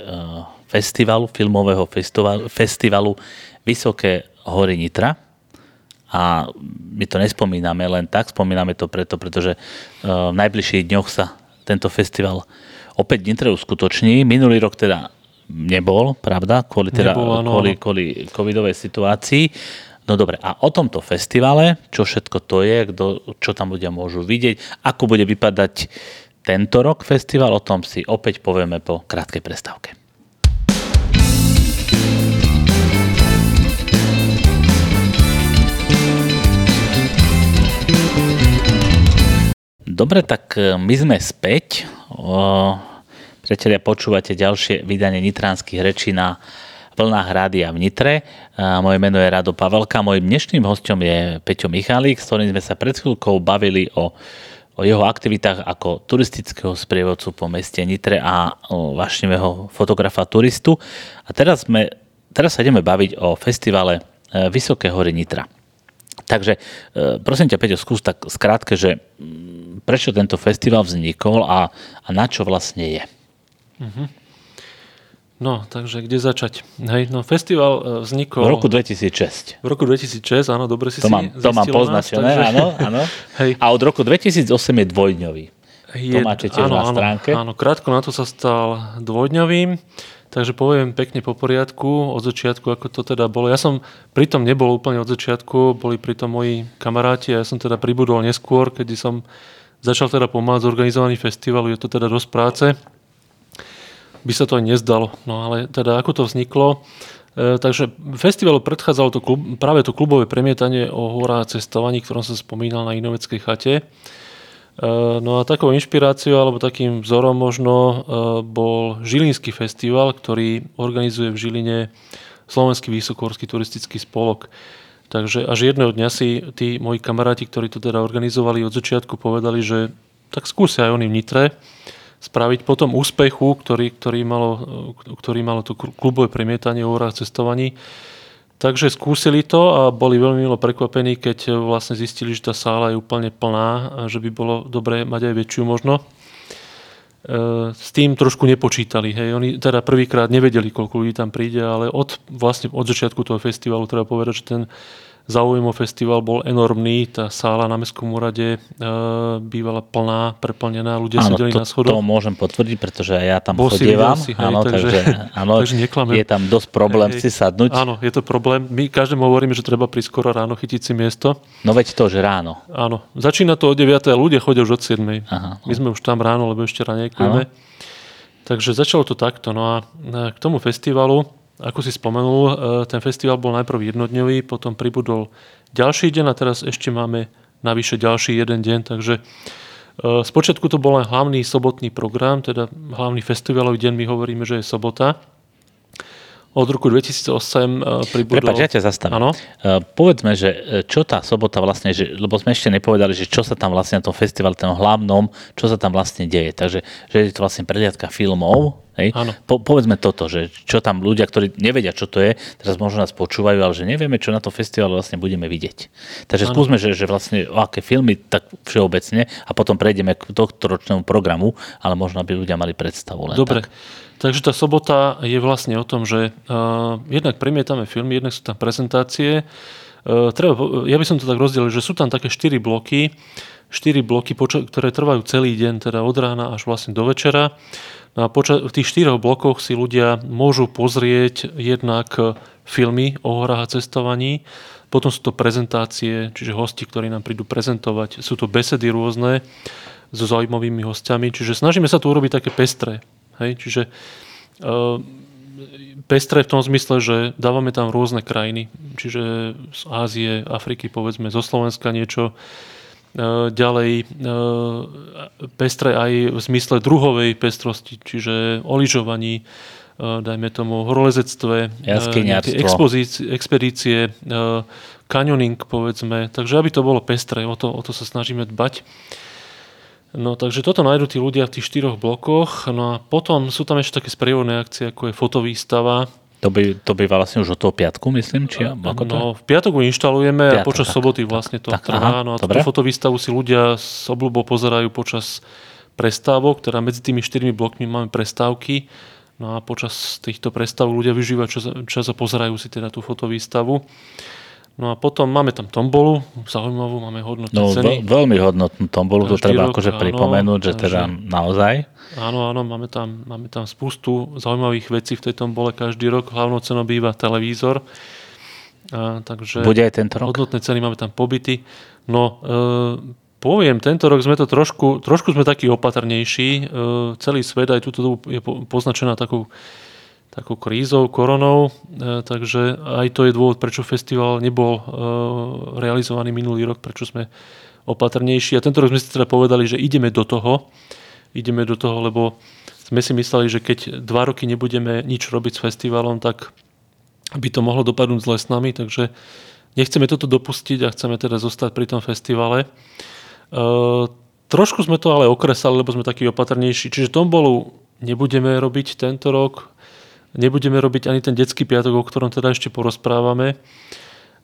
festivalu, filmového festivalu, festivalu Vysoké hory Nitra. A my to nespomíname len tak, spomíname to preto, pretože eh, v najbližších dňoch sa tento festival opäť Nitre uskutoční. Minulý rok teda nebol, pravda, kvôli, teda, Nebol, áno, kvôli, kvôli covidovej situácii. No dobre, a o tomto festivale, čo všetko to je, kto, čo tam ľudia môžu vidieť, ako bude vypadať tento rok festival, o tom si opäť povieme po krátkej prestávke. Dobre, tak e, my sme späť. O, priatelia, počúvate ďalšie vydanie nitránskych rečí na vlnách rádia v Nitre. A moje meno je Rado Pavelka. Mojím dnešným hostom je Peťo Michalík, s ktorým sme sa pred chvíľkou bavili o, o jeho aktivitách ako turistického sprievodcu po meste Nitre a o vašnivého fotografa turistu. A teraz, sme, teraz sa ideme baviť o festivale e, Vysoké hory Nitra. Takže e, prosím ťa, Peťo, skús tak skrátke, že mm, prečo tento festival vznikol a, a na čo vlastne je? Uh-huh. No, takže kde začať? Hej, no festival e, vznikol... V roku 2006. V roku 2006, áno, dobre si to si mám, To mám poznačené, takže... áno, áno. Hej. A od roku 2008 je dvojdňový. Je, to máte tiež áno, na stránke. Áno, áno, krátko na to sa stal dvojdňovým. Takže poviem pekne po poriadku od začiatku, ako to teda bolo. Ja som pritom nebol úplne od začiatku, boli pritom moji kamaráti a ja som teda pribudol neskôr, keď som začal teda pomáhať zorganizovaný festival, je to teda dosť práce. By sa to aj nezdalo. No ale teda ako to vzniklo, e, takže festivalu predchádzalo to klub, práve to klubové premietanie o horách cestovaní, ktorom som spomínal na Inoveckej chate. Eh, no a takou inšpiráciou alebo takým vzorom možno eh, bol Žilinský festival, ktorý organizuje v Žiline Slovenský vysokohorský turistický spolok. Takže až jedného dňa si tí moji kamaráti, ktorí to teda organizovali od začiatku, povedali, že tak skúsia aj oni v Nitre spraviť potom úspechu, ktorý, ktorý, malo, ktorý malo to klubové premietanie o horách cestovaní, Takže skúsili to a boli veľmi milo prekvapení, keď vlastne zistili, že tá sála je úplne plná a že by bolo dobré mať aj väčšiu možno. E, s tým trošku nepočítali. Hej. Oni teda prvýkrát nevedeli, koľko ľudí tam príde, ale od, vlastne od začiatku toho festivalu treba povedať, že ten Zaujímav festival bol enormný, tá sála na Mestskom úrade e, bývala plná, preplnená, ľudia áno, sedeli to, na schodoch. to môžem potvrdiť, pretože ja tam Bol chodievam, si, hej, áno, takže, takže, áno, takže je tam dosť problém hej, si sadnúť. Áno, je to problém. My každému hovoríme, že treba prísť skoro ráno chytiť si miesto. No veď to, že ráno. Áno, začína to od 9. a ľudia chodia už od 7. Aha, My sme už tam ráno, lebo ešte ranejkujeme. Takže začalo to takto. No a e, k tomu festivalu ako si spomenul, e, ten festival bol najprv jednodňový, potom pribudol ďalší deň a teraz ešte máme navyše ďalší jeden deň, takže Spočiatku e, to bol len hlavný sobotný program, teda hlavný festivalový deň, my hovoríme, že je sobota. Od roku 2008 e, pribudol... Prepač, ja ťa zastavím. Ano? Uh, povedzme, že čo tá sobota vlastne, že, lebo sme ešte nepovedali, že čo sa tam vlastne na tom festivale, tom hlavnom, čo sa tam vlastne deje. Takže že je to vlastne prehliadka filmov, Hej? Po, povedzme toto, že čo tam ľudia, ktorí nevedia, čo to je, teraz možno nás počúvajú, ale že nevieme, čo na to festivale vlastne budeme vidieť. Takže ano. skúsme, že, že vlastne o aké filmy, tak všeobecne a potom prejdeme k tohto ročnému programu, ale možno by ľudia mali predstavu len Dobre. Tak. Takže tá sobota je vlastne o tom, že uh, jednak premietame filmy, jednak sú tam prezentácie. Uh, treba, ja by som to tak rozdelil, že sú tam také 4 bloky, 4 bloky, ktoré trvajú celý deň, teda od rána až vlastne do večera. No a poča- v tých štyroch blokoch si ľudia môžu pozrieť jednak filmy o horách a cestovaní, potom sú to prezentácie, čiže hosti, ktorí nám prídu prezentovať, sú to besedy rôzne so zaujímavými hostiami, čiže snažíme sa tu urobiť také pestré Hej? Čiže uh, pestré v tom zmysle, že dávame tam rôzne krajiny, čiže z Ázie, Afriky, povedzme, zo Slovenska niečo, ďalej uh, pestré aj v zmysle druhovej pestrosti, čiže o lyžovaní, dajme tomu horolezectve, expedície, kanioning, povedzme. Takže aby to bolo pestré, o to, o to sa snažíme dbať. No takže toto nájdú tí ľudia v tých štyroch blokoch. No a potom sú tam ešte také sprievodné akcie, ako je fotovýstava. To, by, to býva vlastne už od toho piatku, myslím? Či ako to no, v piatok ju inštalujeme piatok, a počas tak, soboty vlastne to tak, trvá. Aha, no a túto fotovýstavu si ľudia s obľubou pozerajú počas prestávok, teda medzi tými štyrmi blokmi máme prestávky. No a počas týchto prestav ľudia využívajú čas, čas a pozerajú si teda tú fotovýstavu. No a potom máme tam tombolu, zaujímavú, máme hodnotné no, ceny. Veľ, veľmi hodnotnú tombolu, to treba rok, akože áno, pripomenúť, že teda naozaj. Áno, áno, máme tam, máme tam spustu zaujímavých vecí v tej tombole každý rok. Hlavnou cenou býva televízor. A, takže Bude aj tento rok? Hodnotné ceny máme tam pobyty. No, e, poviem, tento rok sme to trošku, trošku sme takí opatrnejší. E, celý svet aj túto dobu je poznačená takou takou krízou, koronou, e, takže aj to je dôvod, prečo festival nebol e, realizovaný minulý rok, prečo sme opatrnejší. A tento rok sme si teda povedali, že ideme do toho, ideme do toho, lebo sme si mysleli, že keď dva roky nebudeme nič robiť s festivalom, tak by to mohlo dopadnúť zle s nami, takže nechceme toto dopustiť a chceme teda zostať pri tom festivale. E, trošku sme to ale okresali, lebo sme takí opatrnejší. Čiže tombolu nebudeme robiť tento rok, nebudeme robiť ani ten detský piatok, o ktorom teda ešte porozprávame.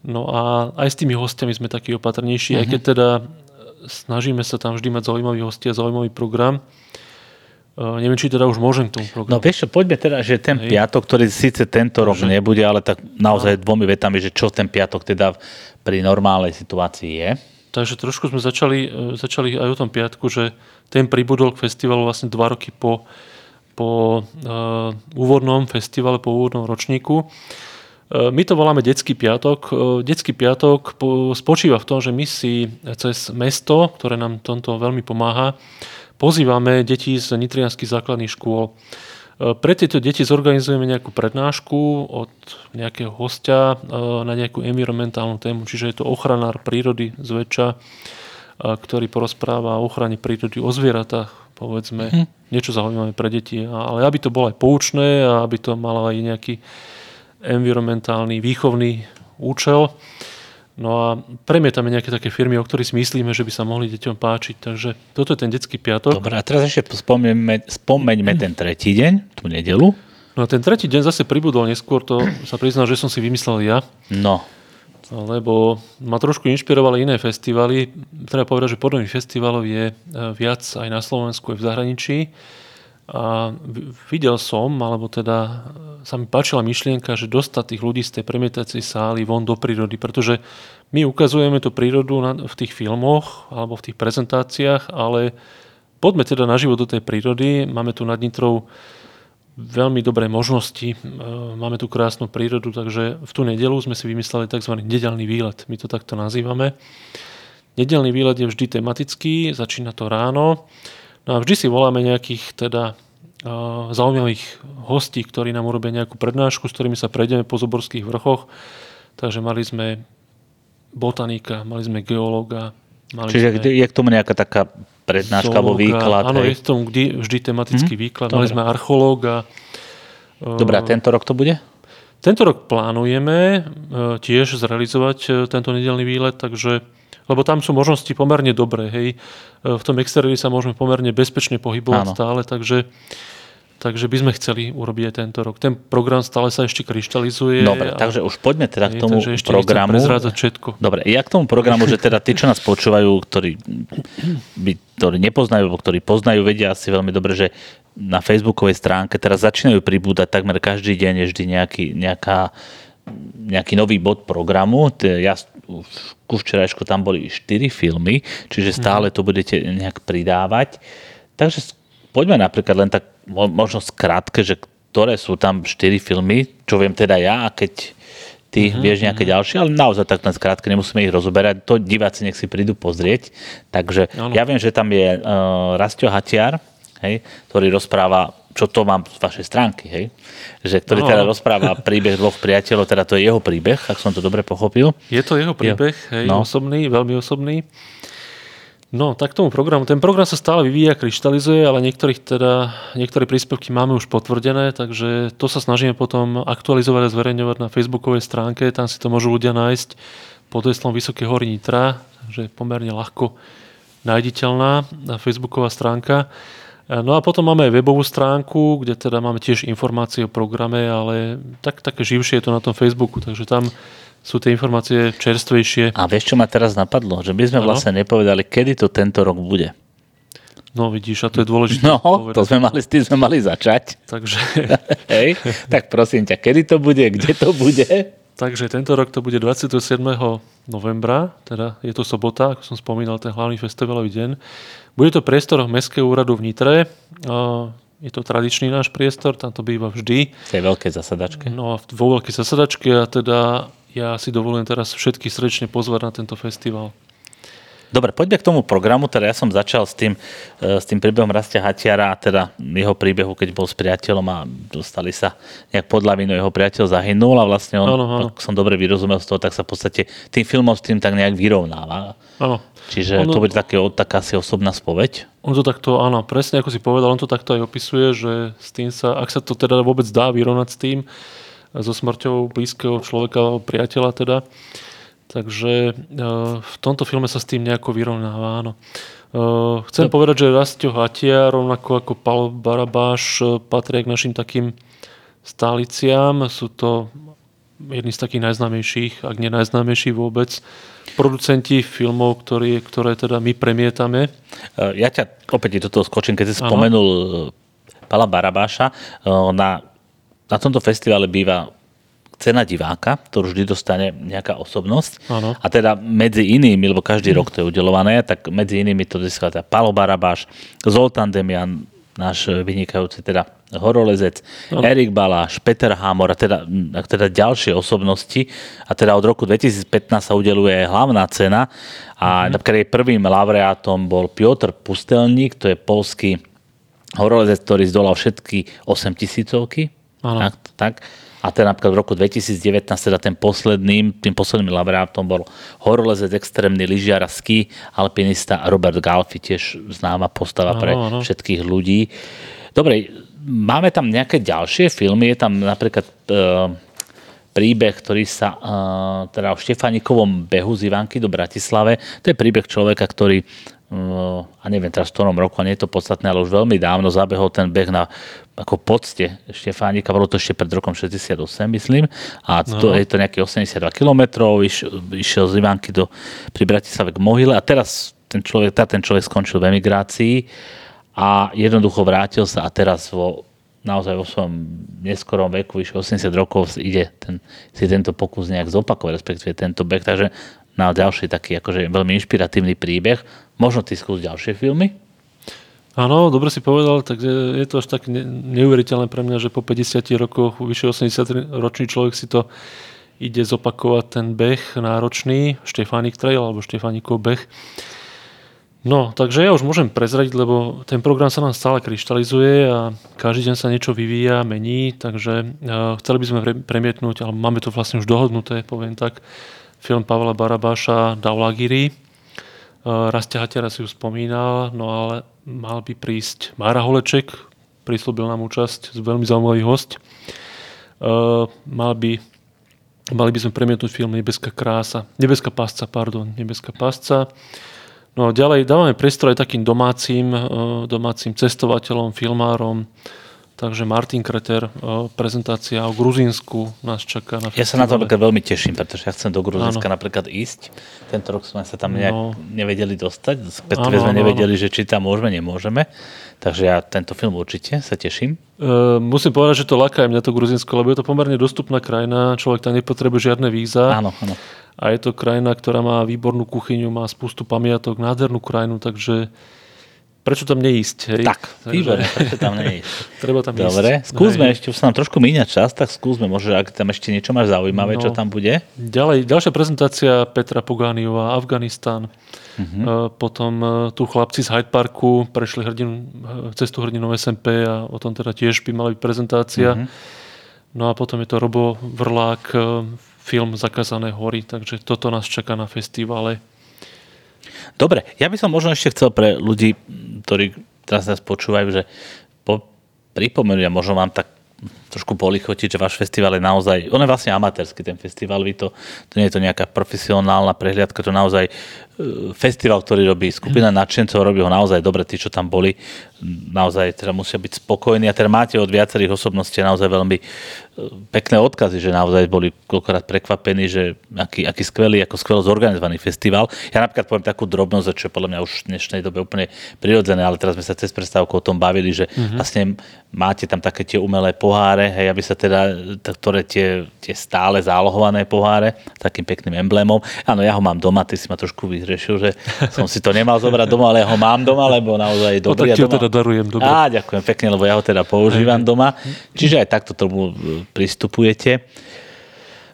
No a aj s tými hostiami sme takí opatrnejší, uh-huh. aj keď mhm. teda snažíme sa tam vždy mať zaujímavý hostia, zaujímavý program. Uh, neviem, či teda už môžem k tomu programu. No vieš čo, poďme teda, že ten Hej. piatok, ktorý síce tento rok že... nebude, ale tak naozaj no. dvomi vetami, že čo ten piatok teda pri normálnej situácii je. Takže trošku sme začali, e, začali aj o tom piatku, že ten pribudol k festivalu vlastne dva roky po, po uh, úvodnom festivale, po úvodnom ročníku. Uh, my to voláme Detský piatok. Uh, Detský piatok po, spočíva v tom, že my si cez mesto, ktoré nám tomto veľmi pomáha, pozývame deti z nitrianských základných škôl. Pre tieto deti zorganizujeme nejakú prednášku od nejakého hostia na nejakú environmentálnu tému, čiže je to ochranár prírody zväčša, ktorý porozpráva o ochrane prírody, o zvieratách, povedzme, hm. Niečo zaujímavé pre deti, ale aby to bolo aj poučné a aby to malo aj nejaký environmentálny, výchovný účel. No a premietame nejaké také firmy, o ktorých si myslíme, že by sa mohli deťom páčiť. Takže toto je ten detský piatok. Dobre, a teraz ešte spomeňme, spomeňme ten tretí deň, tú nedelu. No a ten tretí deň zase pribudol neskôr, to sa priznám, že som si vymyslel ja. No. Lebo ma trošku inšpirovali iné festivaly. Treba povedať, že podobných festivalov je e, viac aj na Slovensku, aj v zahraničí. A videl som, alebo teda sa mi páčila myšlienka, že dostať tých ľudí z tej premietacej sály von do prírody, pretože my ukazujeme tú prírodu v tých filmoch alebo v tých prezentáciách, ale poďme teda na život do tej prírody. Máme tu nad Nitrou veľmi dobré možnosti, e, máme tu krásnu prírodu, takže v tú nedelu sme si vymysleli tzv. nedelný výlet, my to takto nazývame. Nedelný výlet je vždy tematický, začína to ráno. No a vždy si voláme nejakých teda zaujímavých hostí, ktorí nám urobia nejakú prednášku, s ktorými sa prejdeme po Zoborských vrchoch. Takže mali sme botanika, mali sme geológa. Mali Čiže sme je k tomu nejaká taká prednáška alebo výklad? Áno, hej? je tomu vždy, vždy tematický hm? výklad. Dobre. Mali sme archeológa. Dobre, a tento rok to bude? Tento rok plánujeme e, tiež zrealizovať e, tento nedelný výlet, takže lebo tam sú možnosti pomerne dobré. Hej. E, v tom exteriéri sa môžeme pomerne bezpečne pohybovať Áno. stále, takže, takže by sme chceli urobiť aj tento rok. Ten program stále sa ešte kryštalizuje. Dobre, a, takže už poďme teda k tomu ešte programu. všetko. Dobre, ja k tomu programu, že teda tí, čo nás počúvajú, ktorí, by, ktorí nepoznajú, alebo ktorí poznajú, vedia asi veľmi dobre, že na facebookovej stránke teraz začínajú pribúdať takmer každý deň je vždy nejaký, nejaká nejaký nový bod programu. Ja ku včerajšku tam boli 4 filmy, čiže stále to budete nejak pridávať. Takže poďme napríklad len tak možno skrátke, že ktoré sú tam 4 filmy, čo viem teda ja, a keď ty uh-huh, vieš nejaké uh-huh. ďalšie, ale naozaj tak len skrátke, nemusíme ich rozoberať, to diváci nech si prídu pozrieť. Takže ano. ja viem, že tam je uh, Rastio Hatiar, hej, ktorý rozpráva čo to mám z vašej stránky, hej? Že, ktorý no. teda rozpráva príbeh dvoch priateľov, teda to je jeho príbeh, ak som to dobre pochopil. Je to jeho príbeh, je, hej, no. osobný, veľmi osobný. No, tak tomu programu. Ten program sa stále vyvíja, kryštalizuje, ale niektorých teda, niektoré príspevky máme už potvrdené, takže to sa snažíme potom aktualizovať a zverejňovať na facebookovej stránke. Tam si to môžu ľudia nájsť pod heslom Vysoké hory Nitra, že je pomerne ľahko nájditeľná facebooková stránka. No a potom máme aj webovú stránku, kde teda máme tiež informácie o programe, ale tak, také živšie je to na tom Facebooku, takže tam sú tie informácie čerstvejšie. A vieš, čo ma teraz napadlo? Že by sme ano? vlastne nepovedali, kedy to tento rok bude. No vidíš, a to je dôležité. No, povedať. to sme mali, s tým sme mali začať. Takže... Hej, tak prosím ťa, kedy to bude, kde to bude? Takže tento rok to bude 27. novembra, teda je to sobota, ako som spomínal, ten hlavný festivalový deň. Bude to priestor Mestského úradu v Nitre. Je to tradičný náš priestor, tam to býva vždy. V tej veľkej zasadačke. No vo veľkej zasadačke a teda ja si dovolujem teraz všetky srdečne pozvať na tento festival. Dobre, poďme k tomu programu. Teda ja som začal s tým, e, s tým príbehom Rastia Hatiara a teda jeho príbehu, keď bol s priateľom a dostali sa nejak pod lavinu, jeho priateľ zahynul a vlastne on, ano, ano. som dobre vyrozumel z toho, tak sa v podstate tým filmom s tým tak nejak vyrovnáva. Áno. Čiže ono, to bude také, taká asi osobná spoveď? On to takto, áno, presne ako si povedal, on to takto aj opisuje, že s tým sa, ak sa to teda vôbec dá vyrovnať s tým, so smrťou blízkeho človeka, priateľa teda, Takže e, v tomto filme sa s tým nejako vyrovnáva, áno. E, chcem to... povedať, že Rastio Hatia, rovnako ako Paolo Barabáš, e, patria k našim takým stáliciam. Sú to jedni z takých najznámejších, ak nie najznámejších vôbec, producenti filmov, ktorý, ktoré teda my premietame. Ja ťa opäť do toho skočím, keď si spomenul Pala Barabáša. Na, na tomto festivale býva cena diváka, ktorú vždy dostane nejaká osobnosť. Ano. A teda medzi inými, lebo každý mm. rok to je udelované, tak medzi inými to získal teda Palo Barabáš, Zoltán Demian, náš vynikajúci teda horolezec, ano. Erik Baláš, Peter Hamor a teda, a teda ďalšie osobnosti. A teda od roku 2015 sa udeluje hlavná cena a mm. napríklad jej prvým laureátom bol Piotr Pustelník, to je polský horolezec, ktorý zdolal všetky 8 tisícovky. Tak, tak. A teda napríklad v roku 2019, teda ten posledným, tým posledným laureátom bol horolezec, extrémny lyžiar a ski alpinista Robert Galfi, tiež známa postava pre ano, všetkých ľudí. Dobre, máme tam nejaké ďalšie filmy, je tam napríklad e, príbeh, ktorý sa e, teda o Štefánikovom behu z Ivanky do Bratislave. To je príbeh človeka, ktorý a neviem teraz v ktorom roku, a nie je to podstatné, ale už veľmi dávno zabehol ten beh na ako pocte Štefánika, bolo to ešte pred rokom 68, myslím, a to, no. je to nejakých 82 kilometrov, iš, išiel z Ivanky do, pri Bratislave k Mohyle a teraz ten človek, tá, ten človek skončil v emigrácii a jednoducho vrátil sa a teraz vo naozaj vo svojom neskorom veku, vyše 80 rokov, ide ten, si tento pokus nejak zopakovať, respektíve tento beh. Takže na ďalší taký akože veľmi inšpiratívny príbeh. Možno ty skús ďalšie filmy? Áno, dobre si povedal, takže je to až tak neuveriteľné pre mňa, že po 50 rokoch, vyše 80 ročný človek si to ide zopakovať ten beh náročný, Štefánik Trail alebo Štefánikov beh. No, takže ja už môžem prezradiť, lebo ten program sa nám stále kryštalizuje a každý deň sa niečo vyvíja, mení, takže uh, chceli by sme premietnúť, ale máme to vlastne už dohodnuté, poviem tak, film Pavla Barabáša Daulagiri. E, Rastia si už spomínal, no ale mal by prísť Mára Holeček, prislúbil nám účasť, veľmi zaujímavý host. E, mal by, mali by sme premietnúť film Nebeská krása, Nebeská pásca, pardon, Nebeská pásca. No ďalej dávame priestor aj takým domácim, e, domácim cestovateľom, filmárom, Takže Martin Kreter, prezentácia o Gruzínsku nás čaká na. Ja sa na to napríklad veľmi teším, pretože ja chcem do Gruzínska ano. napríklad ísť. Tento rok sme sa tam nejak no. nevedeli dostať, respektíve sme nevedeli, ano. že či tam môžeme, nemôžeme. Takže ja tento film určite sa teším. E, musím povedať, že to laká mňa to Gruzínsko, lebo je to pomerne dostupná krajina, človek tam nepotrebuje žiadne víza. Áno, áno. A je to krajina, ktorá má výbornú kuchyňu, má spustu pamiatok, nádhernú krajinu, takže prečo tam neísť? Hej? Tak, výborne, prečo tam neísť. Treba tam Dobre, ísť. skúsme, hej. ešte už sa nám trošku míňa čas, tak skúsme, možno, ak tam ešte niečo máš zaujímavé, no, čo tam bude. Ďalej, ďalšia prezentácia Petra Pogániova, Afganistan. Uh-huh. Potom e, tu chlapci z Hyde Parku prešli hrdinu, e, cestu hrdinom SMP a o tom teda tiež by mala byť prezentácia. Uh-huh. No a potom je to Robo Vrlák, film Zakázané hory, takže toto nás čaká na festivale. Dobre, ja by som možno ešte chcel pre ľudí, ktorí teraz nás počúvajú, že po, pripomenúť a možno vám tak trošku polichotiť, že váš festival je naozaj, on je vlastne amatérsky ten festival, vy to, to nie je to nejaká profesionálna prehliadka, to naozaj e, festival, ktorý robí skupina nadšencov, robí ho naozaj dobre, tí, čo tam boli, naozaj teda musia byť spokojní. A teda máte od viacerých osobností naozaj veľmi pekné odkazy, že naozaj boli koľkokrát prekvapení, že aký, aký skvelý, ako skvelo zorganizovaný festival. Ja napríklad poviem takú drobnosť, čo je podľa mňa už v dnešnej dobe úplne prirodzené, ale teraz sme sa cez prestávku o tom bavili, že mm-hmm. vlastne máte tam také tie umelé poháre, hej, aby sa teda, ktoré tie, tie stále zálohované poháre, takým pekným emblémom. Áno, ja ho mám doma, ty si ma trošku vyhrešil, že som si to nemal zobrať doma, ale ja ho mám doma, lebo naozaj je dobrý. No, tak ti ho teda darujem. Dobre. Á, ďakujem pekne, lebo ja ho teda používam doma. Čiže aj takto tomu e, pristupujete.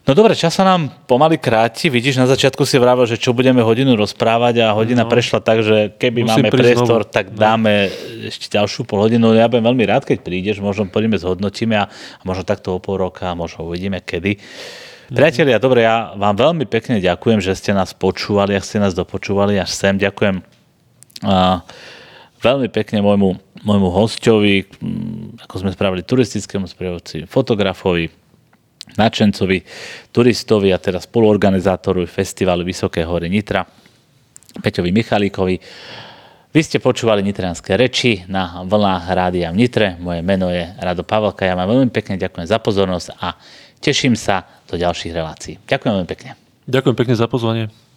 No dobre, čas sa nám pomaly kráti. Vidíš, na začiatku si vravel, že čo budeme hodinu rozprávať a hodina no. prešla tak, že keby Musím máme priestor, znovu. tak no. dáme ešte ďalšiu pol hodinu. Ja budem veľmi rád, keď prídeš, možno pôjdeme, zhodnotíme a, a možno takto o pol roka, možno uvidíme kedy. Priatelia, dobre, ja vám veľmi pekne ďakujem, že ste nás počúvali, ak ste nás dopočúvali až sem. Ďakujem a, veľmi pekne môjmu, môjmu hostovi, ako sme spravili turistickému sprievodci, fotografovi, nadšencovi, turistovi a teraz spoluorganizátorovi festivalu Vysoké hory Nitra, Peťovi Michalíkovi. Vy ste počúvali nitrianské reči na vlnách Rádia v Nitre. Moje meno je Rado Pavelka. Ja vám veľmi pekne ďakujem za pozornosť a teším sa do ďalších relácií. Ďakujem veľmi pekne. Ďakujem pekne za pozvanie.